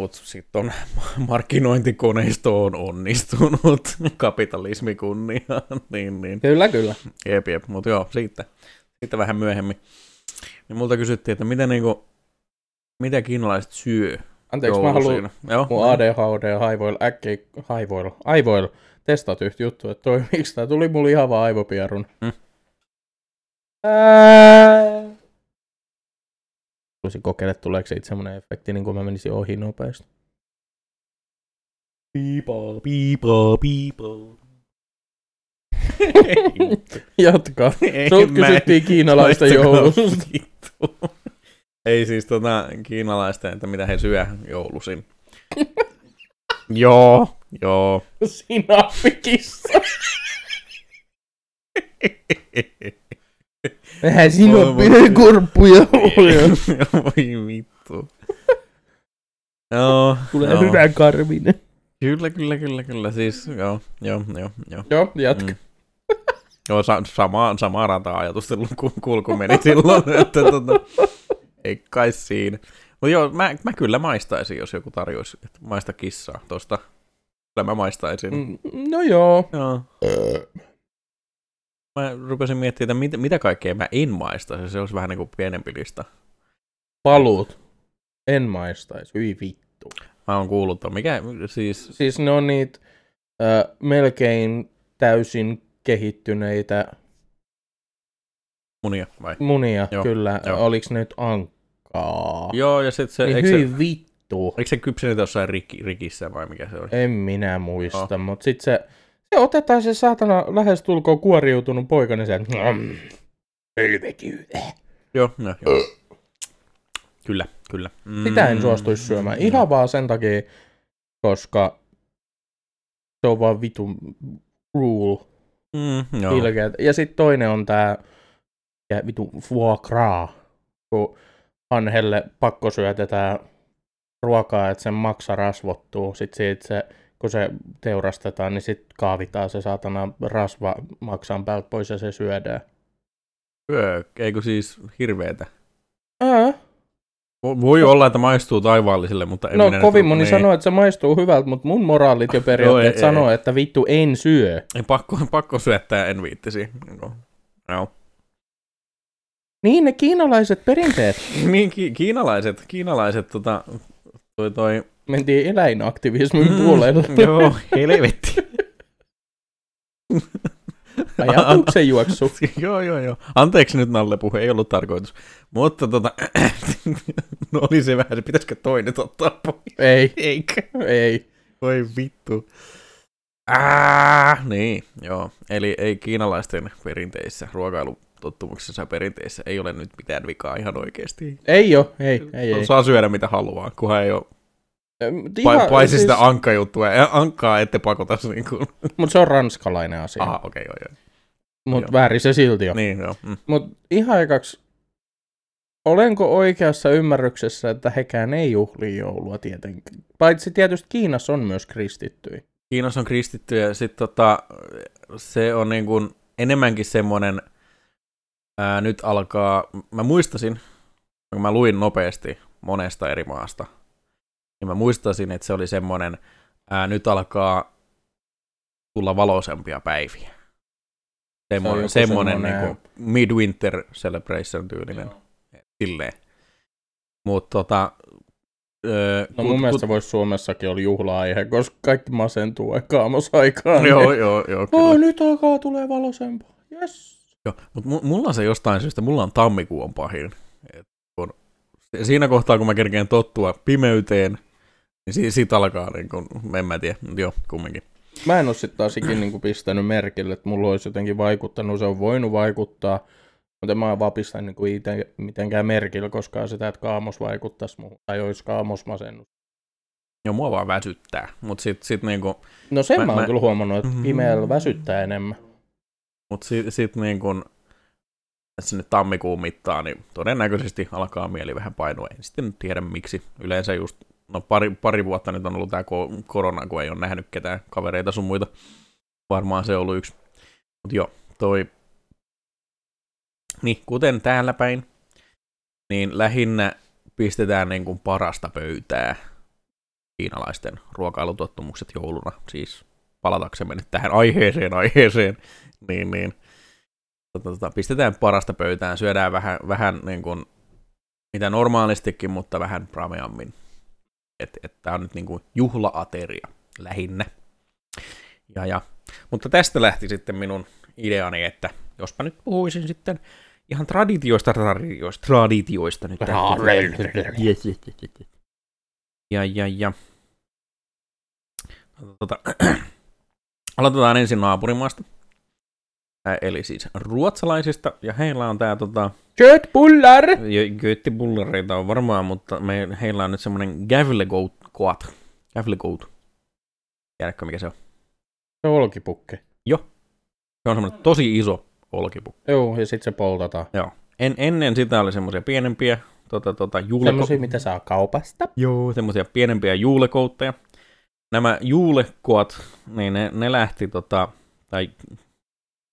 Mutta sitten on markkinointikoneisto on onnistunut, kapitalismi kunniaan, niin, niin. Kyllä, kyllä. Jep, jep, mutta joo, siitä, siitä vähän myöhemmin. Niin multa kysyttiin, että mitä niinku, mitä kiinalaiset syö Anteeksi, mä haluan? Joo. mun ADHD haivoilla, äkkiä haivoilla, aivoilla testat yhtä juttu, että toimiiko tää. Tuli mulle ihan vaan aivopierun. Hmm. Ää. Voisin kokeilla, tuleeko siitä semmonen efekti, niin kuin mä menisin ohi nopeasti. Piipaa, piipaa, piipaa. Jatka. Ei, Sult mä en- kysyttiin kiinalaista joulusta. Vittu. Ei siis tota, kiinalaisten, että mitä he syö joulusin. joo, joo. Sinappikissa. Eihän sinappinen kurppuja Voi vittu. Joo, Tulee joo. hyvä karvinen. Kyllä, kyllä, kyllä, kyllä. Siis, joo, joo, joo, joo. Joo, jatka. Mm. Joo, sa- sama, sama rata-ajatustelun ku- kulku meni silloin, että tota, ei kai siinä. Mutta joo, mä, mä kyllä maistaisin, jos joku tarjoisi, että maista kissaa tosta. Kyllä mä maistaisin. Mm. No joo. Joo. Mä rupesin miettimään, että mitä, mitä kaikkea mä en maistaisi. Se olisi vähän niin kuin pienempi lista. Paluut. En maistaisi. Hyi vittu. Mä oon kuullut, että mikä siis... Siis ne on niitä ö, melkein täysin kehittyneitä Munia vai? munia, Joo, kyllä. joo. Ne nyt ankkaa? Joo, ja sitten se, niin eikö se, hyi vittu. eikö se kypsynyt jossain riki, rikissä vai mikä se oli? En minä muista, oh. mutta sitten se, se otetaan se saatana lähestulkoon kuoriutunut poika, niin se, mm, helveti hyvä. Joo, no, joo. Kyllä, kyllä. Mm. Sitä en suostuisi syömään. Ihan vaan sen takia, koska se on vaan vitun rule. Mm, joo. Ilkeät. Ja sitten toinen on tää ja vitu foie gras, kun Hanhelle pakko syötetään ruokaa, että sen maksa rasvottuu. Sitten siitä se, kun se teurastetaan, niin sitten kaavitaan se saatana rasva maksan päältä pois ja se syödään. Öö, eikö siis hirveetä? Ää, Voi olla, että maistuu taivaalliselle, mutta en no minä kovin moni niin. sanoo, että se maistuu hyvältä, mutta mun moraalit ja periaatteet ei, sanoo, ei. että vittu en syö. Ei, pakko, pakko syöttää, en viittisi. No. No. Niin ne kiinalaiset perinteet. Niin, ki- kiinalaiset, kiinalaiset tota, toi toi... Mentiin eläinaktivismin puolelle. Joo, helvetti. Ajatuksen juoksu. joo, joo, joo. Anteeksi nyt Nalle puhe, ei ollut tarkoitus. Mutta tota, no oli se vähän, pitäisikö toinen ottaa pois? Ei, Eikä. ei. Voi vittu. Ah, niin, joo. Eli ei kiinalaisten perinteissä, ruokailutottumuksissa ja perinteissä ei ole nyt mitään vikaa ihan oikeasti. Ei oo, ei, ei, ei. Saa syödä mitä haluaa, kunhan ei ole ihan, paitsi siis, sitä ankkajuttua. Ankkaa ette pakota niin kuin. mut se on ranskalainen asia. Aha, okei, okay, joo, joo. Mut joo. väärin se silti on. Niin, joo. Mm. Mut ihan ekaksi olenko oikeassa ymmärryksessä, että hekään ei juhli joulua tietenkin? Paitsi tietysti Kiinassa on myös kristittyjä. Kiinassa on kristitty ja sitten tota, se on niin kuin enemmänkin semmoinen, ää, nyt alkaa, mä muistasin, kun mä luin nopeasti monesta eri maasta, niin mä muistasin, että se oli semmoinen, ää, nyt alkaa tulla valoisempia päiviä. Semmoinen, joku semmoinen semmoinen- niin kuin midwinter celebration tyylinen. Silleen. Mutta tota, öö, No mun mielestä voisi Suomessakin olla juhla-aihe, koska kaikki masentuu aikaa kaamosaikaan. Joo, joo, joo, kyllä. Oh, nyt alkaa tulee valosempaa. Yes. Joo, mutta mulla on se jostain syystä, mulla on tammikuu on pahin. Et kun, siinä kohtaa, kun mä kerkeen tottua pimeyteen, niin si- siitä alkaa, niin kun, en mä tiedä, mutta joo, kumminkin. Mä en ole sitten taas ikin niinku pistänyt merkille, että mulla olisi jotenkin vaikuttanut. Se on voinut vaikuttaa, mutta en mä vaan pistä niinku ite mitenkään merkillä koskaan sitä, että kaamos vaikuttaisi muuhun. Tai olisi kaamosmasennus. Joo, mua vaan väsyttää, mutta sit, sit niinku, No sen Mä- mä, oon mä- kyllä huomannut, että Mhm. pimeällä väsyttää enemmän. mut sit, sit niinku, tässä nyt tammikuun mittaan, niin todennäköisesti alkaa mieli vähän painua. En sitten tiedä miksi. Yleensä just, no pari, pari vuotta nyt on ollut ko- korona, kun ei ole nähnyt ketään kavereita sun muita. Varmaan se on ollut yksi. Mutta joo, toi... Niin, kuten täällä päin, niin lähinnä pistetään niin kuin parasta pöytää kiinalaisten ruokailutottumukset jouluna. Siis palataksemme nyt tähän aiheeseen aiheeseen, niin, niin tota, tota, pistetään parasta pöytään, syödään vähän, vähän niin kuin, mitä normaalistikin, mutta vähän prameammin. Että et, tää on nyt niin kuin juhlaateria lähinnä. Ja, ja. Mutta tästä lähti sitten minun ideani, että jospa nyt puhuisin sitten ihan traditioista, traditioista, traditioista nyt. Yes, yes, yes, yes. Ja, ja, ja. Tota, aloitetaan ensin naapurimaasta. Eli siis ruotsalaisista, ja heillä on tää tota, Köttbullar! göttibullareita on varmaan, mutta me, heillä on nyt semmonen gävlegoat. Gävlegoat. Tiedätkö mikä se on? Se on olkipukke. Se on semmonen tosi iso olkipukki. Joo, ja sit se poltataan. Joo. En, ennen sitä oli semmoisia pienempiä tota, tota, juuleko- Semmoisia, mitä saa kaupasta. Joo, semmoisia pienempiä juulekoutteja. Nämä juulekoat, niin ne, ne lähti, tota, tai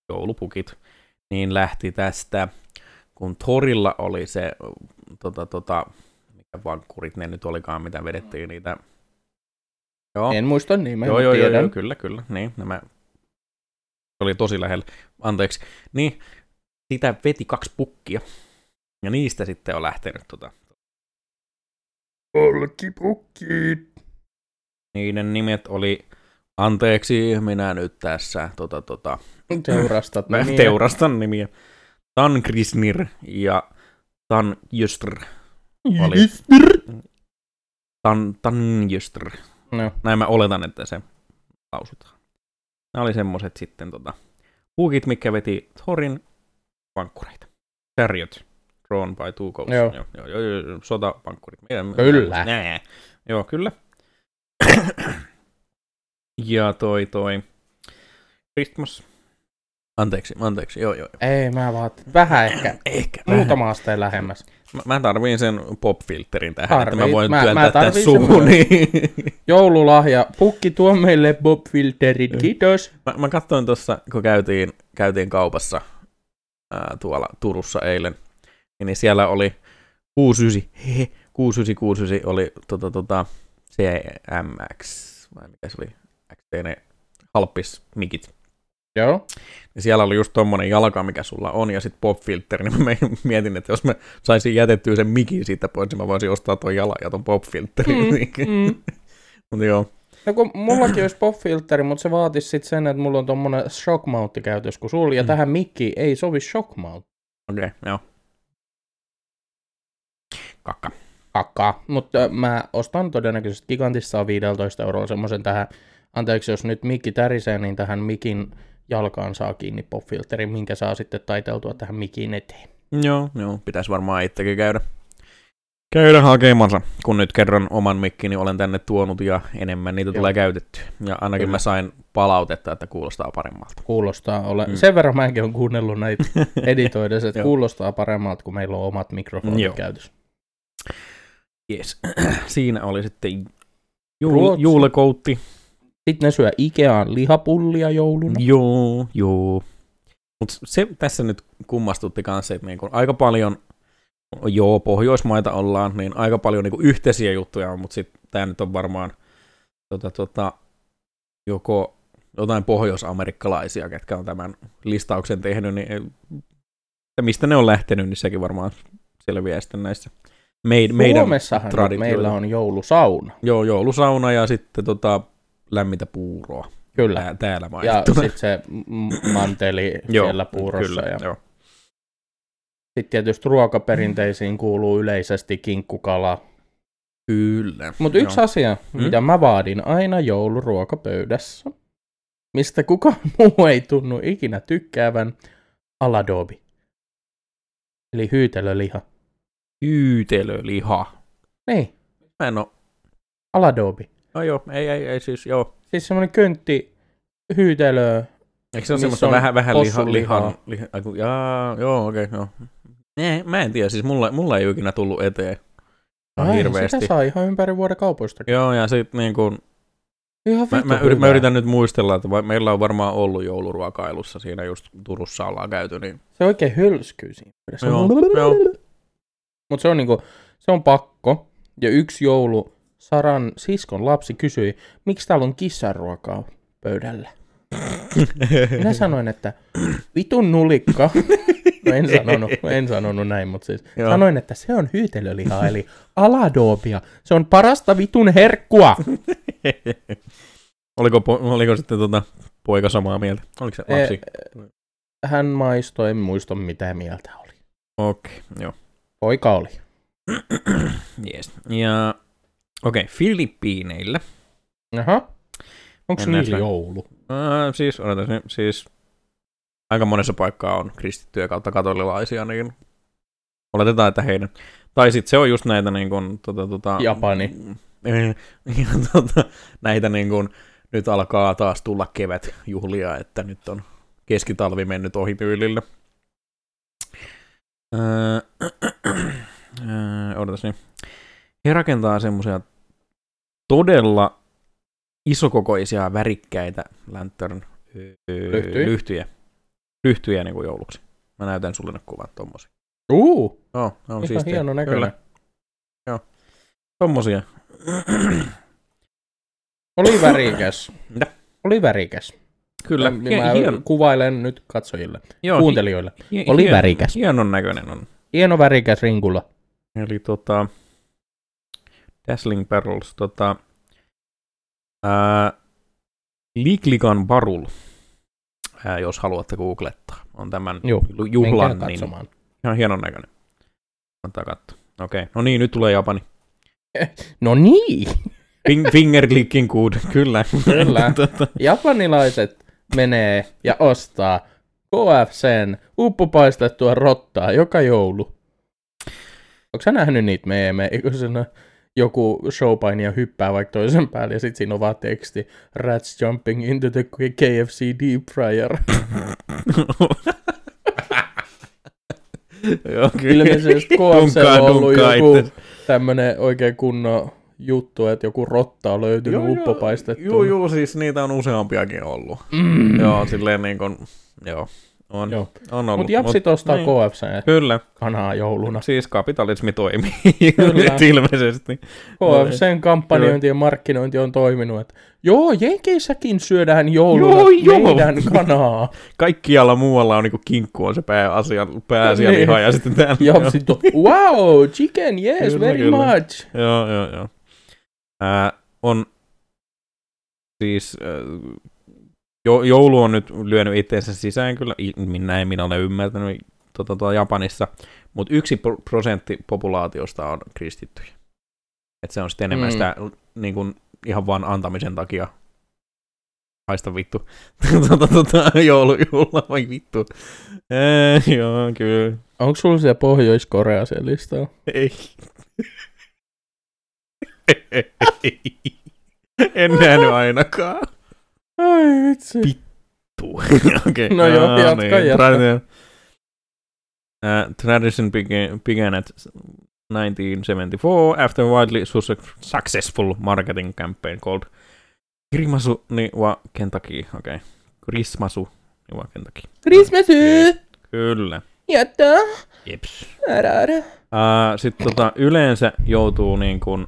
joulupukit, niin lähti tästä, kun torilla oli se, tota, tota, mikä vankkurit ne nyt olikaan, mitä vedettiin niitä. Joo, En muista joo, mutta joo, joo, tiedän. joo, kyllä, kyllä, niin, nämä oli tosi lähellä, anteeksi, niin sitä veti kaksi pukkia, ja niistä sitten on lähtenyt tota, Olkipukkit. Niiden nimet oli, anteeksi, minä nyt tässä tota, tota, Teurastat nimiä. teurastan nimiä. Tan Krisnir ja Tan Jöstr. Oli. Tan, tan Jöstr. No, Näin mä oletan, että se lausutaan. Nämä oli semmoset sitten tota, puukit, mikä veti Thorin vankkureita. Chariot. Drawn by two ghosts. Joo. Joo, joo, joo, joo sotapankkurit. Kyllä. Nää. Joo, kyllä. Ja toi toi Christmas. Anteeksi, anteeksi, joo, joo. ei, mä vaan vähän ehkä. Ehkä. Vähän. Muutama asteen lähemmäs. Mä, mä tarviin sen pop-filterin tähän, että mä Tarvit. voin Mä- työntää mä suuhun. Niin. Joululahja. Pukki tuo meille Bob Filterit. Kiitos. mä, mä katsoin tuossa, kun käytiin, käytiin kaupassa ää, tuolla Turussa eilen, niin siellä oli 69, hehe, 6969 oli tota, tota, CMX, vai mikä se oli, XT ne halppis mikit. Joo. Ja siellä oli just tommonen jalka, mikä sulla on, ja sitten pop-filteri, niin mä mietin, että jos mä saisin jätettyä sen mikin siitä pois, niin mä voisin ostaa ton jalan ja ton pop-filterin. Mm, mm. Mutta joo, No kun mullakin olisi pop-filteri, mutta se vaatisi sitten sen, että mulla on tommonen shock mountti käytössä kuin sulla, ja Mm. tähän mikkiin ei sovi shock mount. okei, okay, joo. Kakka. Kakkaa. Mutta mä ostan todennäköisesti gigantissa 15 eurolla semmoisen tähän, anteeksi jos nyt mikki tärisee, niin tähän mikin jalkaan saa kiinni pop-filterin, minkä saa sitten taiteltua tähän mikin eteen. Joo, joo, pitäisi varmaan itsekin käydä, käydä hakemassa, kun nyt kerran oman mikkini olen tänne tuonut ja enemmän niitä Joo. tulee käytetty. Ja ainakin Kyllä. mä sain palautetta, että kuulostaa paremmalta. Kuulostaa ole. Mm. Sen verran mäkin olen kuunnellut näitä editoidessa, että kuulostaa paremmalta, kun meillä on omat mikrofonit Joo. käytössä. Yes. Siinä oli sitten juul- Ruotsi. juulekoutti. Sitten ne syö Ikeaan lihapullia jouluna. Joo, joo. Mutta se tässä nyt kummastutti kanssa, että niinku aika paljon, joo, Pohjoismaita ollaan, niin aika paljon niinku yhteisiä juttuja on, mutta sitten tämä nyt on varmaan tota, tota, joko jotain pohjoisamerikkalaisia, ketkä on tämän listauksen tehnyt, niin että mistä ne on lähtenyt, niin sekin varmaan selviää sitten näissä meid, meidän Suomessahan meillä on joulusauna. Joo, joulusauna ja sitten tota, lämmintä puuroa. Kyllä. Tää, täällä Ja mainittuna. sitten se manteli siellä puurossa. Kyllä, ja joo. sitten tietysti ruokaperinteisiin kuuluu yleisesti kinkkukala. Kyllä. Mutta yksi joo. asia, Mm. mitä mä vaadin aina jouluruokapöydässä, mistä kukaan muu ei tunnu ikinä tykkäävän, aladobi. Eli hyytelöliha. Hyytelöliha. Niin, Mä en oo... aladobi. No joo, ei, ei, ei siis, joo. Siis semmoinen köntti hyytelö. Eikö se ole semmoista on vähän, vähän liha, lihan... Liha, jaa, joo, okei, okay, joo. Nee, mä en tiedä, siis mulla, mulla ei ole ikinä tullut eteen. Ai, hirveästi. Sitä saa ihan ympäri vuoden kaupoista. Joo, ja sit niin kun, Ihan mä, mä, yritän, mä yritän nyt muistella, että meillä on varmaan ollut jouluruokailussa, siinä just Turussa ollaan käyty, niin Se oikein hölskyy siinä. Se Joo, on... joo. Mutta se on niinku, se on pakko. Ja yksi joulu Saran siskon lapsi kysyi, miksi täällä on kissanruokaa pöydällä. Minä sanoin, että vitun nulikka. No en sanonut, en sanonut näin, mutta siis Joo. sanoin, että se on hyytelölihaa, eli aladoobia. Se on parasta vitun herkkua. oliko, po, oliko sitten tota, poika samaa mieltä? Oliko se lapsi? Hän maistoi, en muista mitä mieltä oli. Okei, okay, joo. Poika oli. Yes. Ja okei, okay, Filippiineillä. Aha. Onko Mennään niillä se. joulu? Äh, siis, odotas nyt, siis aika monessa paikkaa on kristittyjä kautta katolilaisia, niin oletetaan, että heidän. Tai sitten se on just näitä niin kuin, tota, tota, Japani. Ja tota, näitä niin kuin, nyt alkaa taas tulla kevätjuhlia, että nyt on keskitalvi mennyt ohi tyylillä. Öö, öö, odotas niin. He rakentaa semmoisia todella isokokoisia, värikkäitä lantern Lyhtyjä? lyhtyjä. Lyhtyjä niin kuin jouluksi. Mä näytän sulle ne kuvat tommosia. Uu, Joo, ne on ihan siistejä. hieno näköinen. Kyllä, tommosia. Oli värikäs. Mitä? Oli värikäs. Kyllä, Mä, hie- mä hien- kuvailen nyt katsojille, joo, kuuntelijoille. hie- oli hien- värikäs. Hienon näköinen on. Hieno värikäs rinkulla. Eli tota, Dazzling Barrels, tota, ää, Liklikan Barul, ää, jos haluatte googlettaa, on tämän Joo, ju- juhlan niin ihan hienon näköinen. Kannattaa katsoa. Okei, okay. no niin, nyt tulee Japani. No niin! Fing- finger licking good, kyllä. Kyllä. tota, Japanilaiset menee ja ostaa KFCn uppopaistettua rottaa joka joulu. Onko sä nähnyt niitä meemejä, kun siinä joku showpainija hyppää vaikka toisen päälle ja sitten siinä on vaan teksti Rats jumping into the KFC deep fryer. Ilmeisesti KFC on ollut joku itse. tämmönen oikein kunnon juttu, että joku rotta on löytynyt Joo, uppopaistettua. Joo, joo, siis niitä on useampiakin ollut. Mm. Joo, silleen niin kuin, joo, on, Joo. on ollut. Mutta japsit ostaa niin. KFC Kyllä, kanaa jouluna. siis kapitalismi toimii Kyllä. nyt ilmeisesti. KFCn kampanjointi ja markkinointi on toiminut, että joo, Jenkeissäkin syödään jouluna Joo, joo. meidän kanaa. Kaikkialla muualla on niinku kinkku on se pääasia, pääasialiha Niin. ja sitten täällä. Japsit on, wow, chicken, yes, Kyllä, very kyllä. much. Joo, joo, joo. Ää, on siis äh, jo, joulu on nyt lyönyt itseensä sisään kyllä, näin minä olen ymmärtänyt tota, tota Japanissa, mutta yksi pro- prosentti populaatiosta on kristittyjä. Et se on sitten enemmän Mm. sitä niin kuin, ihan vaan antamisen takia haista vittu. tota, tota, joulu, joulua vai vittu. Ää, joo, kyllä. Onko sulla siellä Pohjois-Korea siellä listalla? Ei. en nähnyt ainakaan. Ai vitsi. Tuu. okay. No joo, jatka, jatka. Tradition, uh, tradition began, began at 1974 after a widely su- successful marketing campaign called Grimasu ni wa Kentucky. Okei. Okay. Chrismasu ni wa Kentucky. Christmas! Kyllä. Jättä! Jeps. Uh, Sitten tota, yleensä joutuu niin kuin,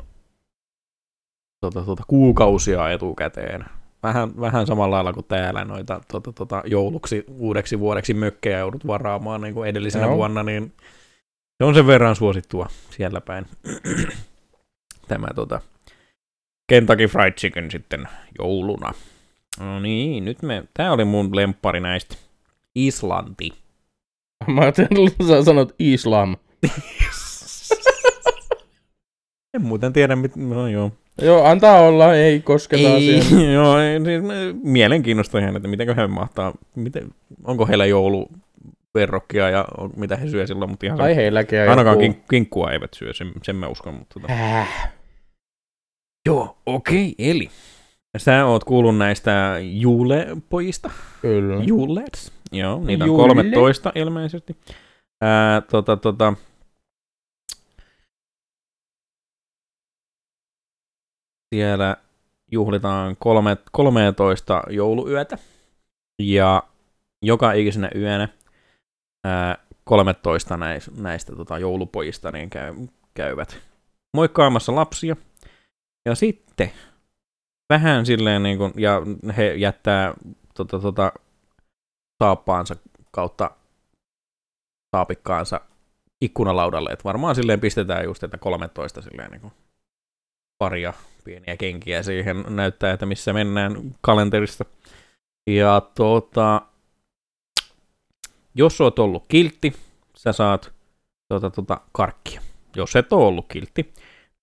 tota, tota, kuukausia etukäteen. Vähän, vähän samalla lailla kuin täällä noita tota, tota, jouluksi uudeksi vuodeksi mökkejä joudut varaamaan niin kuin edellisenä Joo. vuonna, niin se on sen verran suosittua siellä päin. Tämä tota, Kentucky Fried Chicken sitten jouluna. No niin, nyt me, tää oli mun lemppari näistä. Islanti. Mä ajattelin, että sä sanot islam. en muuten tiedä, mit... no joo. Joo, antaa olla, ei kosketa. Ei, joo, ei, siis mielenkiintoista ihan, että miten he mahtaa, miten, onko heillä jouluverrokkia ja on, mitä he syö silloin, mutta ihan Tai heilläkin ainakaan joku... kink, kinkkua eivät syö, sen, sen mä uskon. Mutta tota. Häh. Joo, okei, okay, eli sä oot kuullut näistä Jule-pojista, Kyllä. Julets, joo, niitä on Jule. 13 ilmeisesti. Ää, tota, tota, siellä juhlitaan kolme, 13 jouluyötä, ja joka ikisenä yönä ää, 13 näistä, näistä tota, joulupojista niin käy, käyvät moikkaamassa lapsia. Ja sitten vähän silleen, niin kuin, ja he jättää tota, tota, saappaansa kautta saapikkaansa ikkunalaudalle, että varmaan silleen pistetään just, että 13 silleen niin kuin paria pieniä kenkiä siihen näyttää, että missä mennään kalenterista. Ja tota, jos oot ollut kiltti, sä saat tota, tota, karkkia. Jos et ole ollut kiltti,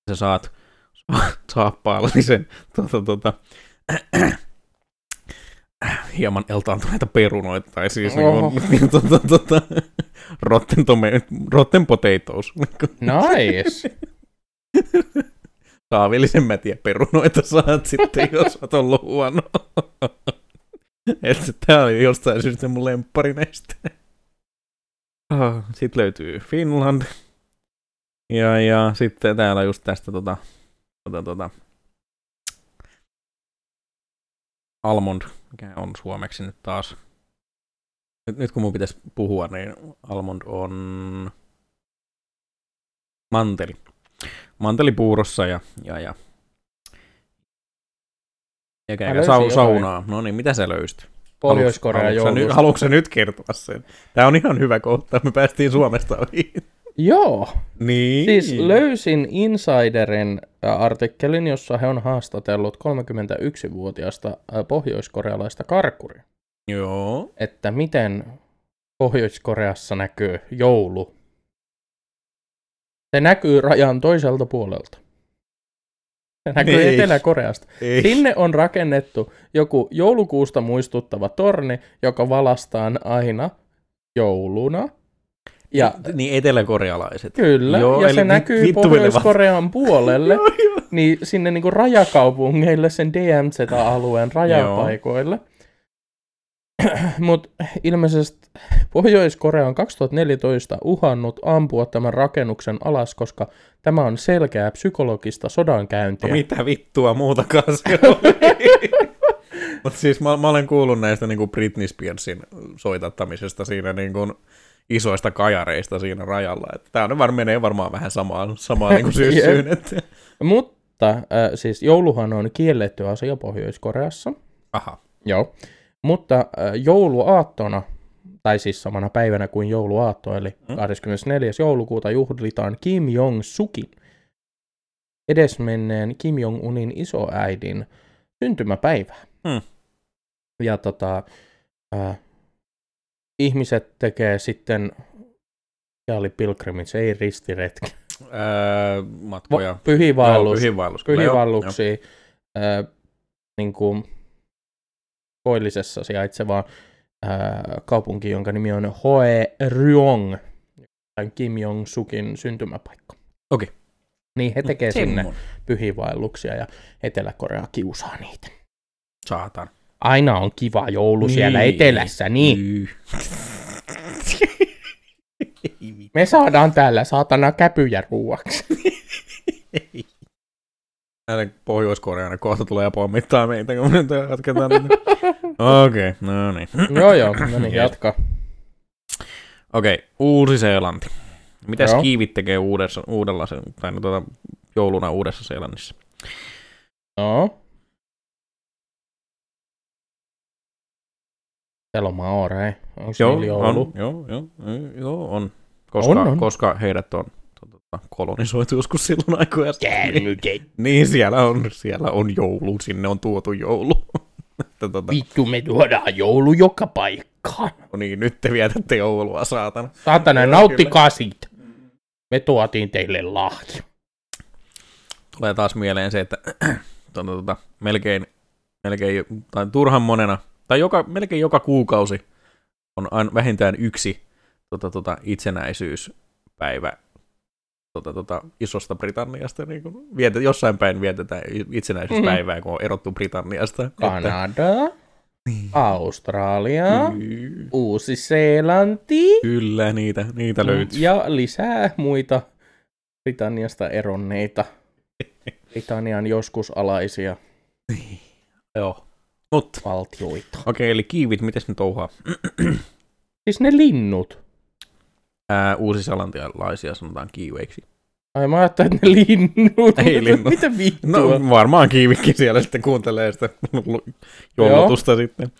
sä saat saappaallisen tota, tota, hieman eltaantuneita perunoita, tai siis Oho. niin, tota, tota, rotten, tome, rotten potatoes. Nice. Saavillisen mätiä perunoita saat sitten, jos oot ollut huono. Että tää oli jostain syystä mun lemppari näistä. Ah, Sitten löytyy Finland. Ja, ja sitten täällä just tästä tota, tota, tota, Almond, mikä on suomeksi nyt taas. Nyt, nyt kun mun pitäisi puhua, niin Almond on manteli. Manteli puurossa ja, ja, ja ja löysin sau, saunaa. No niin, mitä sä löysit? Pohjois-Korea haluatko, joulusta. haluatko sä nyt kertoa sen? Tää on ihan hyvä kohta, me päästiin Suomesta ohi. Joo. niin. Siis löysin Insiderin ä, artikkelin, jossa he on haastatellut 31-vuotiaasta ä, pohjoiskorealaista karkuria. Joo. Että miten Pohjois-Koreassa näkyy joulu. Se näkyy rajan toiselta puolelta. Se näkyy Ei. Etelä-Koreasta. Ei. Sinne on rakennettu joku joulukuusta muistuttava torni, joka valastaan aina jouluna. Ja Niin eteläkorealaiset. kyllä, Joo, ja se näkyy. Pohjois-Korean puolelle, Joo, niin sinne niinku rajakaupungeille, sen DMZ-alueen rajapaikoille. Mutta ilmeisesti Pohjois-Korea on 2014 uhannut ampua tämän rakennuksen alas, koska tämä on selkeää psykologista No sodankäyntiä. mitä vittua muutakaan se oli. Mutta siis mä, mä, olen kuullut näistä niin kuin Britney Spearsin soitattamisesta siinä niin kuin isoista kajareista siinä rajalla. Tää on var, menee varmaan vähän samaan, samaan niin kuin syssyyn. Että... Mutta äh, siis jouluhan on kielletty asia Pohjois-Koreassa. Aha. Joo. Mutta äh, jouluaattona, tai siis samana päivänä kuin jouluaatto, eli Mm. 24. joulukuuta juhlitaan Kim Jong-sukin, edesmenneen Kim Jong-unin isoäidin syntymäpäivää. Mm. Ja tota, äh, ihmiset tekee sitten, ja oli pilgrimage, ei ristiretki, Öö, matkoja. Va- kyllä, joo, pyhivalluksia äh, niin kuin koillisessa sijaitsevaa äh, kaupunki, jonka nimi on Hoe Ryong, Kim Jong-sukin syntymäpaikka. Okei. Niin he tekee sinne Semmonen. pyhiinvaelluksia ja Etelä-Korea kiusaa niitä. Saatan. Aina on kiva joulu siellä Niin. etelässä, niin. Yy. Me saadaan täällä saatana käpyjä ruuaksi. Näin Pohjois-Koreana kohta tulee pommittaa meitä, kun me jatketaan. Okei, okay, no niin. joo joo, no niin, jatka. Okei, okay, Uusi-Seelanti. Mitä Joo. skiivit tekee uudessa, uudella, tai no, tuota, jouluna Uudessa-Seelannissa? No. Siellä on Maore. Onko joulu? on, joo, joo, joo, joo, on. Koska, On, on. koska heidät on kolonisoitu joskus silloin aikoja. sitten. Käännytet. Niin, siellä on, siellä on joulu, sinne on tuotu joulu. Että tota, Vittu, me tuodaan joulu joka paikkaan. no niin, nyt te vietätte joulua, saatana. Saatana, nauttikaa siitä. Me tuotiin teille lahja. Tulee taas mieleen se, että tota, tota, melkein, melkein, tai turhan monena, tai joka, melkein joka kuukausi on aina vähintään yksi tota, tota, itsenäisyyspäivä tota, tota, isosta Britanniasta. Niin kun vietet, jossain päin vietetään itsenäisyyspäivää, kun on erottu Britanniasta. Kanada, Australia, Ky- Uusi-Seelanti Kyllä, niitä, niitä löytyy. ja lisää muita Britanniasta eronneita. Britannian joskus alaisia Joo. Mutta, valtioita. okei, eli kiivit, miten ne touhaa? Siis ne linnut. Ää, uusisalantialaisia sanotaan kiiveiksi. Ai mä ajattelin, että ne linnut. Ei linnut. Mitä vittua? No varmaan kiivikin siellä sitten kuuntelee sitä lu- joulutusta sitten.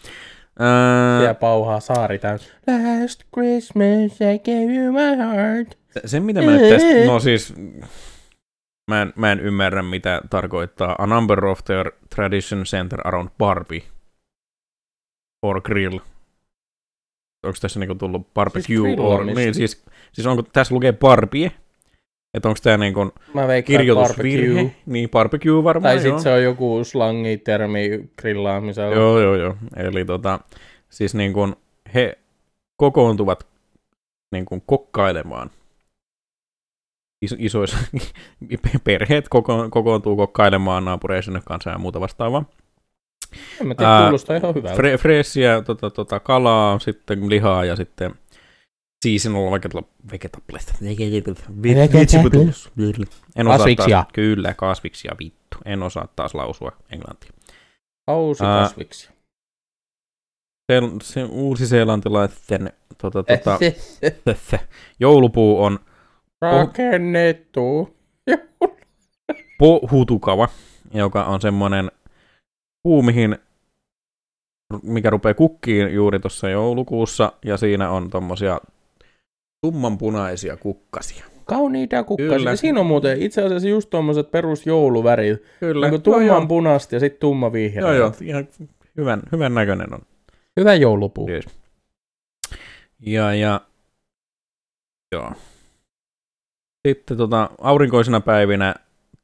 Ja Ää, pauhaa saari täys. Last Christmas I gave you my heart. se mitä mä nyt tästä, no siis, mä en, mä en ymmärrä mitä tarkoittaa a number of their tradition center around Barbie or grill. Onko tässä niinku tullut barbecue Siis or, niin siis, siis onko tässä lukee Barbie, että onko tämä niinku kirjoitusvirhe, barbecue. niin barbecue varmaan Tai joo. sit se on joku slangitermi grillaamisella. Joo, joo, joo. Eli tota, siis niin kuin he kokoontuvat niin kuin kokkailemaan. Iso, isoissa perheet koko, kokoontuu kokkailemaan naapureisen kanssa ja muuta vastaavaa. En mä tiedä, kuulostaa ihan hyvältä. Fre, freessiä, tota, tota, kalaa, sitten lihaa ja sitten seasonal vegetable, vegetables. Vegetables. En osaa Kasviksia. taas, kyllä, kasviksia vittu. En osaa taas lausua englantia. Kausi Ää, kasviksi. Se, se uusi-seelantilaisten tota, tota, Se joulupuu on Rakennettu. pohutukava, joka on semmoinen puu, mihin, mikä rupeaa kukkiin juuri tuossa joulukuussa, ja siinä on tommosia tummanpunaisia kukkasia. Kauniita kukkasia. Kyllä. Siinä on muuten itse asiassa just tuommoiset perusjouluvärit. Kyllä. Niin tumman punasta ja sitten tumma vihreä. Joo, joo, ihan hyvän, hyvän näköinen on. Hyvä joulupuu. Yes. Ja, ja joo. Sitten tota, aurinkoisina päivinä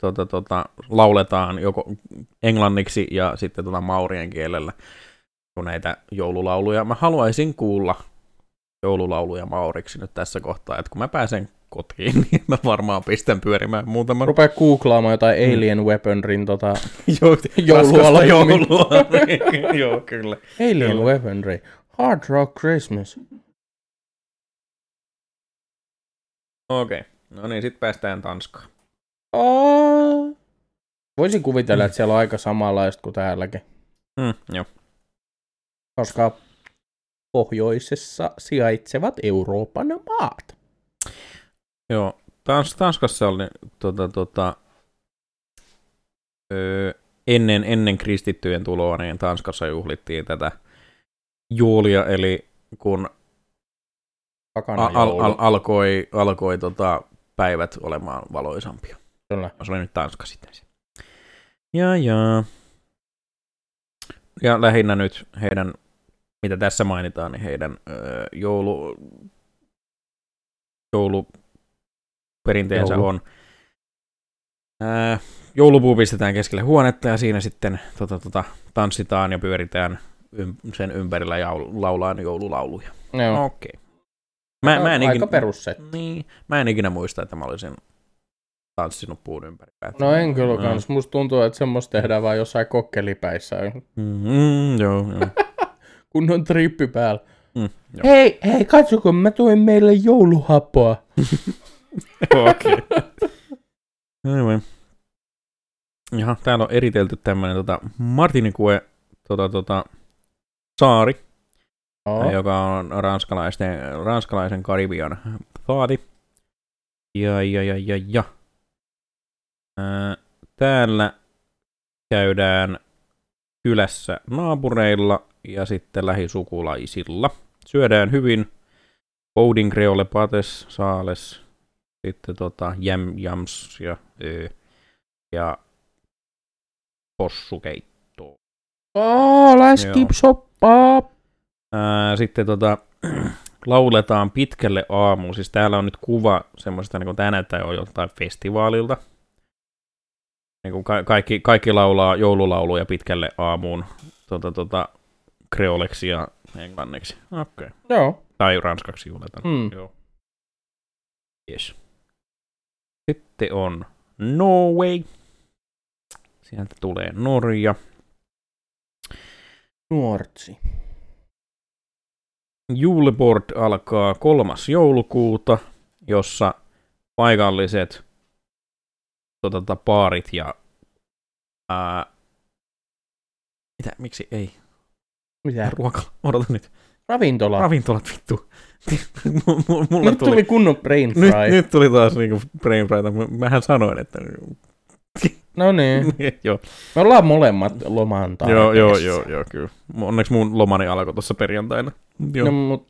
tota, tota, lauletaan joko englanniksi ja sitten tota, maurien kielellä kun näitä joululauluja. Mä haluaisin kuulla joululauluja mauriksi nyt tässä kohtaa, että kun mä pääsen kotiin, niin mä varmaan pistän pyörimään muutaman Rupea googlaamaan jotain Mm. Alien Weaponryn tota, joulua. Joo, kyllä. Alien Kyllä. Weaponry. Hard Rock Christmas. Okei, okay. no niin, sitten päästään Tanskaan. Oh. Voisin kuvitella, että siellä on aika samanlaista kuin täälläkin. Mm, joo. Koska pohjoisessa sijaitsevat Euroopan maat. Joo, Tans, Tanskassa oli tota, tota, öö, ennen, ennen kristittyjen tuloa, niin Tanskassa juhlittiin tätä juulia, eli kun al, al, alkoi, alkoi tota, päivät olemaan valoisampia. Kyllä. Se oli nyt Tanska sitten. Ja, ja. Ja lähinnä nyt heidän, mitä tässä mainitaan, niin heidän öö, joulu, jouluperinteensä Joulu. on. Ää, joulupuu pistetään keskelle huonetta ja siinä sitten tota, tota, tanssitaan ja pyöritään ym, sen ympärillä ja laulaa joululauluja. Joo. Okei. Mä, mä en aika ikinä, perussetti. niin, mä en ikinä muista, että mä olisin tanssinut puun ympäri. No en kyllä Mm. kans. Musta tuntuu, että semmoista tehdään vaan jossain kokkelipäissä. Mm, joo, joo. Kun on trippi päällä. Mm, joo. Hei, hei, katso kun mä tuin meille jouluhappoa. Okei. Aivan. Jaha, täällä on eritelty tämmönen tota, Martinikue tota, tota, saari, Oh. joka on ranskalaisten, ranskalaisen Karibian saari. Ja, ja, ja, ja, ja. Ää, täällä käydään kylässä naapureilla ja sitten lähisukulaisilla. Syödään hyvin. Boudin creole pates, saales, sitten tota jam, jams ja, ö, ja possukeitto. Oh, läskipsoppaa. Ää, sitten tota, lauletaan pitkälle aamuun. Siis täällä on nyt kuva semmoisesta, niin kuin tämä näyttää jo joltain festivaalilta. Niin kuin ka- kaikki, kaikki laulaa joululauluja pitkälle aamuun tota, tota, kreoleksi ja englanniksi. Okei. Okay. Joo. Tai ranskaksi juhletaan. Mm. Joo. Yes. Sitten on Norway. Sieltä tulee Norja. Nuortsi. Juleboard alkaa kolmas joulukuuta, jossa paikalliset tota, tota, paarit ja ää, mitä, miksi ei? Mitä? Ruoka, odota nyt. Ravintola. Ravintolat vittu. Mulla Nyt tuli, tuli kunnon brain fry. nyt, nyt tuli taas niinku brain. Mä- Mähän sanoin, että No niin. joo, Me ollaan molemmat loman joo, joo, joo, joo, kyllä. Onneksi mun lomani alkoi tuossa perjantaina. Joo. No, mut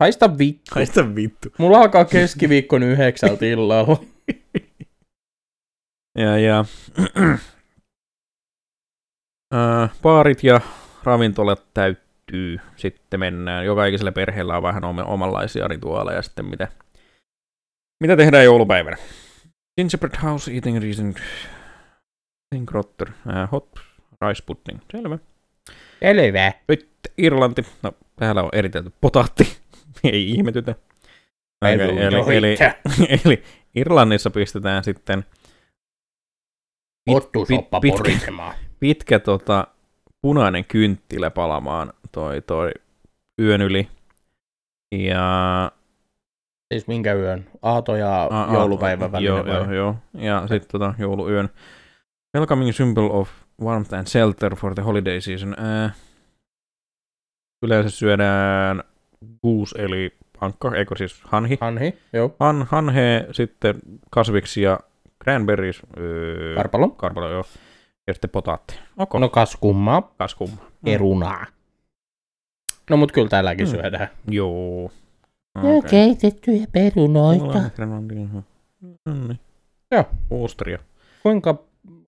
haista vittu. Haista vittu. Mulla alkaa keskiviikkon yhdeksältä illalla. Ja, ja baarit ja ravintolat täyttyy. Sitten mennään. Joka ikisellä perheellä on vähän oma- omanlaisia rituaaleja sitten, mitä, mitä tehdään joulupäivänä. Gingerbread house, eating reason, grotter, ää, hot rice pudding. Selvä. Selvä. Nyt Irlanti. No, täällä on eritelty potaatti. Ei ihmetytä. Okay, eli, eli, eli Irlannissa pistetään sitten Ottusoppa pit- pitkä- porisemaan. pitkä tota, punainen kynttilä palamaan toi, toi yön yli. Ja Siis minkä yön? Aato ja a- a- joulupäivän välillä joo, joo, joo. Ja sitten tota, jouluyön. Welcoming symbol of warmth and shelter for the holiday season. Ää, yleensä syödään goose eli pankka, eikö siis hanhi. Hanhi, joo. Han, hanhe, sitten kasviksi ja cranberries. Öö, Karpalo. karpalo, joo. Ja sitten potaatti. Onko? No kas kummaa. kas kumma. Erunaa. No mut kyllä täälläkin Mm. syödään. Joo. Ja keitettyjä perunoita. Mm. Joo. Austria. Kuinka,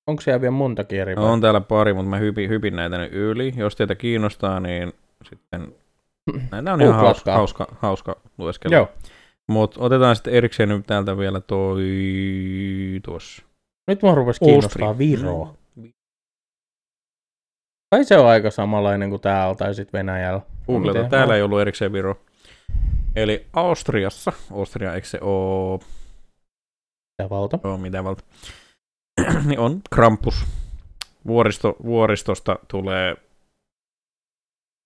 onko siellä vielä montakin eri vai? On täällä pari, mutta mä hypin, hypin näitä nyt yli. Jos teitä kiinnostaa, niin sitten näitä on ihan hauska, hauska, hauska lueskella. Joo. Mutta otetaan sitten erikseen nyt täältä vielä toi tuossa. Nyt mua rupesi kiinnostaa Viro. Tai se on aika samanlainen kuin täällä tai sitten Venäjällä. Googleta. Täällä ei ollut erikseen Viro. Eli Austriassa, Austria eikö se ole, Mitä valta? ole mitä valta, niin on Krampus. Vuoristo, vuoristosta tulee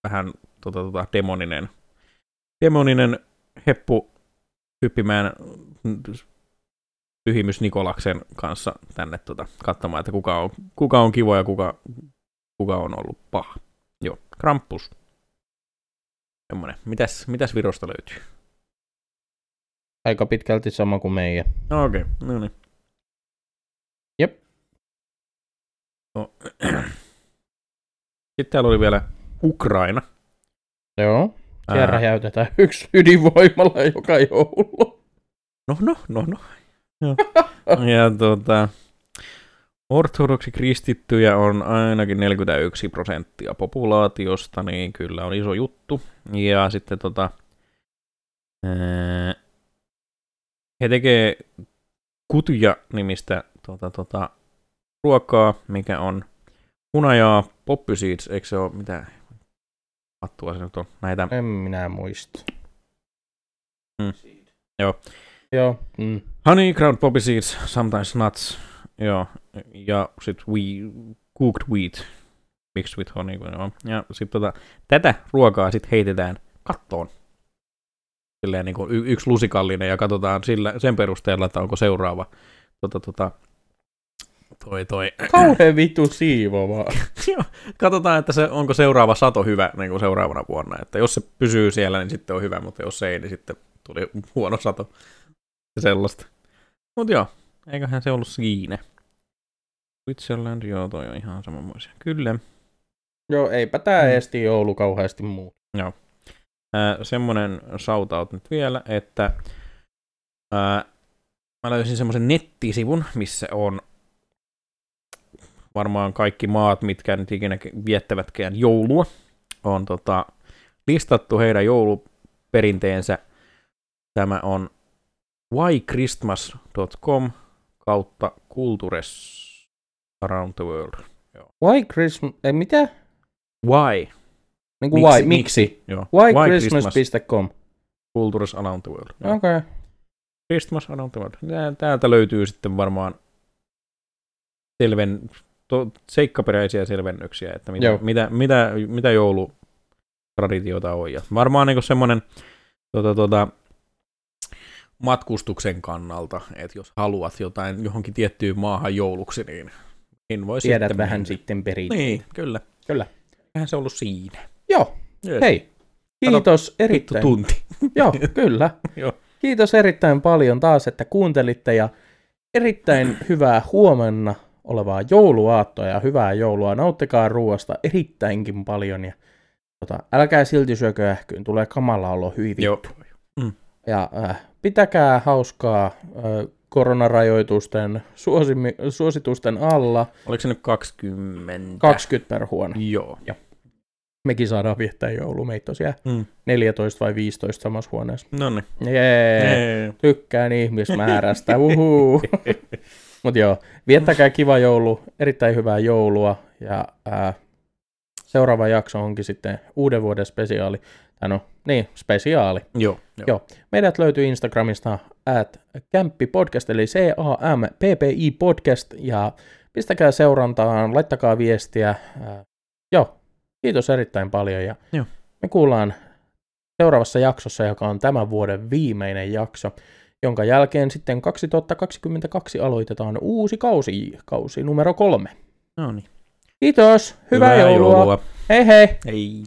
vähän tota, tota, demoninen, demoninen heppu hyppimään pyhimys Nikolaksen kanssa tänne tota, katsomaan, että kuka on, kuka on kiva ja kuka, kuka on ollut paha. Joo, Krampus. Semmoinen. Mitäs, mitäs Virosta löytyy? Aika pitkälti sama kuin meidän. No, Okei, okay. no niin. Jep. No. Sitten täällä oli vielä Ukraina. Joo. Siellä Ää, räjäytetään yksi ydinvoimalla joka joulu. No, no, no, no. Joo. ja tuota, ortodoksi kristittyjä on ainakin 41 prosenttia populaatiosta, niin kyllä on iso juttu. Ja sitten tota, ää, he tekee kutuja nimistä tota, tota, ruokaa, mikä on hunajaa, poppy seeds, eikö se ole mitä pattua se nyt on, näitä En minä muista. Mm. Joo. Joo. Mm. Honey, ground poppy seeds, sometimes nuts. Joo, ja sitten we, cooked wheat mixed with honey. Joo. Ja sitten tota, tätä ruokaa sitten heitetään kattoon. Silleen niin kuin y- yksi lusikallinen ja katsotaan sillä, sen perusteella, että onko seuraava tota, tota, toi, toi. Kauhean vittu siivoavaa. Joo, katsotaan, että se, onko seuraava sato hyvä niin kuin seuraavana vuonna. Että jos se pysyy siellä, niin sitten on hyvä, mutta jos ei, niin sitten tuli huono sato. Ja sellaista. Mutta joo, eiköhän se ollut siinä. Switzerland, joo, toi on ihan samanmoisia. Kyllä. Joo, eipä tää Mm. esti joulu kauheasti muu. Äh, semmonen shoutout nyt vielä, että äh, mä löysin semmoisen nettisivun, missä on varmaan kaikki maat, mitkä nyt ikinä viettävätkään joulua, on tota, listattu heidän jouluperinteensä. Tämä on whychristmas.com kautta cultures around the world. Why Christmas... Ei, mitä? Why? Niin kuin why? Miksi? Joo. Whychristmas.com. Cultures around the world. Okei. Okay. Christmas around the world. Tää- Täältä löytyy sitten varmaan selven, to, seikkaperäisiä selvennyksiä, että mitä, Joo. mitä, mitä, mitä joulutraditiota on. Ja varmaan niin semmoinen tota, tota, matkustuksen kannalta, että jos haluat jotain johonkin tiettyyn maahan jouluksi, niin, niin voi Tiedät sitten vähän mennä. sitten perin. Niin, kyllä. Kyllä. Eihän se ollut siinä. Joo, Yes. hei. Kiitos Vittu erittäin. tunti. Joo, kyllä. Joo. Kiitos erittäin paljon taas, että kuuntelitte ja erittäin hyvää huomenna olevaa jouluaattoa ja hyvää joulua. Nauttikaa ruoasta erittäinkin paljon ja tota, älkää silti syökö ähkyyn, tulee kamala olo hyvin vittu. Ja äh, pitäkää hauskaa äh, koronarajoitusten suosimi, suositusten alla Oliko se nyt 20? 20 per huone. Joo. Mekin saadaan viettää joulu, meitä tosiaan Mm. 14 vai 15 samassa huoneessa. No niin. Jee, tykkään ihmismäärästä, uhuu. Mut joo, viettäkää kiva joulu, erittäin hyvää joulua ja ää, seuraava jakso onkin sitten uuden vuoden spesiaali. Tai no, niin, spesiaali. Joo. Joo. Joo. Meidät löytyy Instagramista at kämppipodcast, eli C-A-M-P-P-I podcast, ja pistäkää seurantaan, laittakaa viestiä. Ää, joo, kiitos erittäin paljon, ja Joo. me kuullaan seuraavassa jaksossa, joka on tämän vuoden viimeinen jakso, jonka jälkeen sitten 2022 aloitetaan uusi kausi, kausi numero kolme. No niin. Kiitos, hyvää, joulua. joulua. Hei hei! Hei.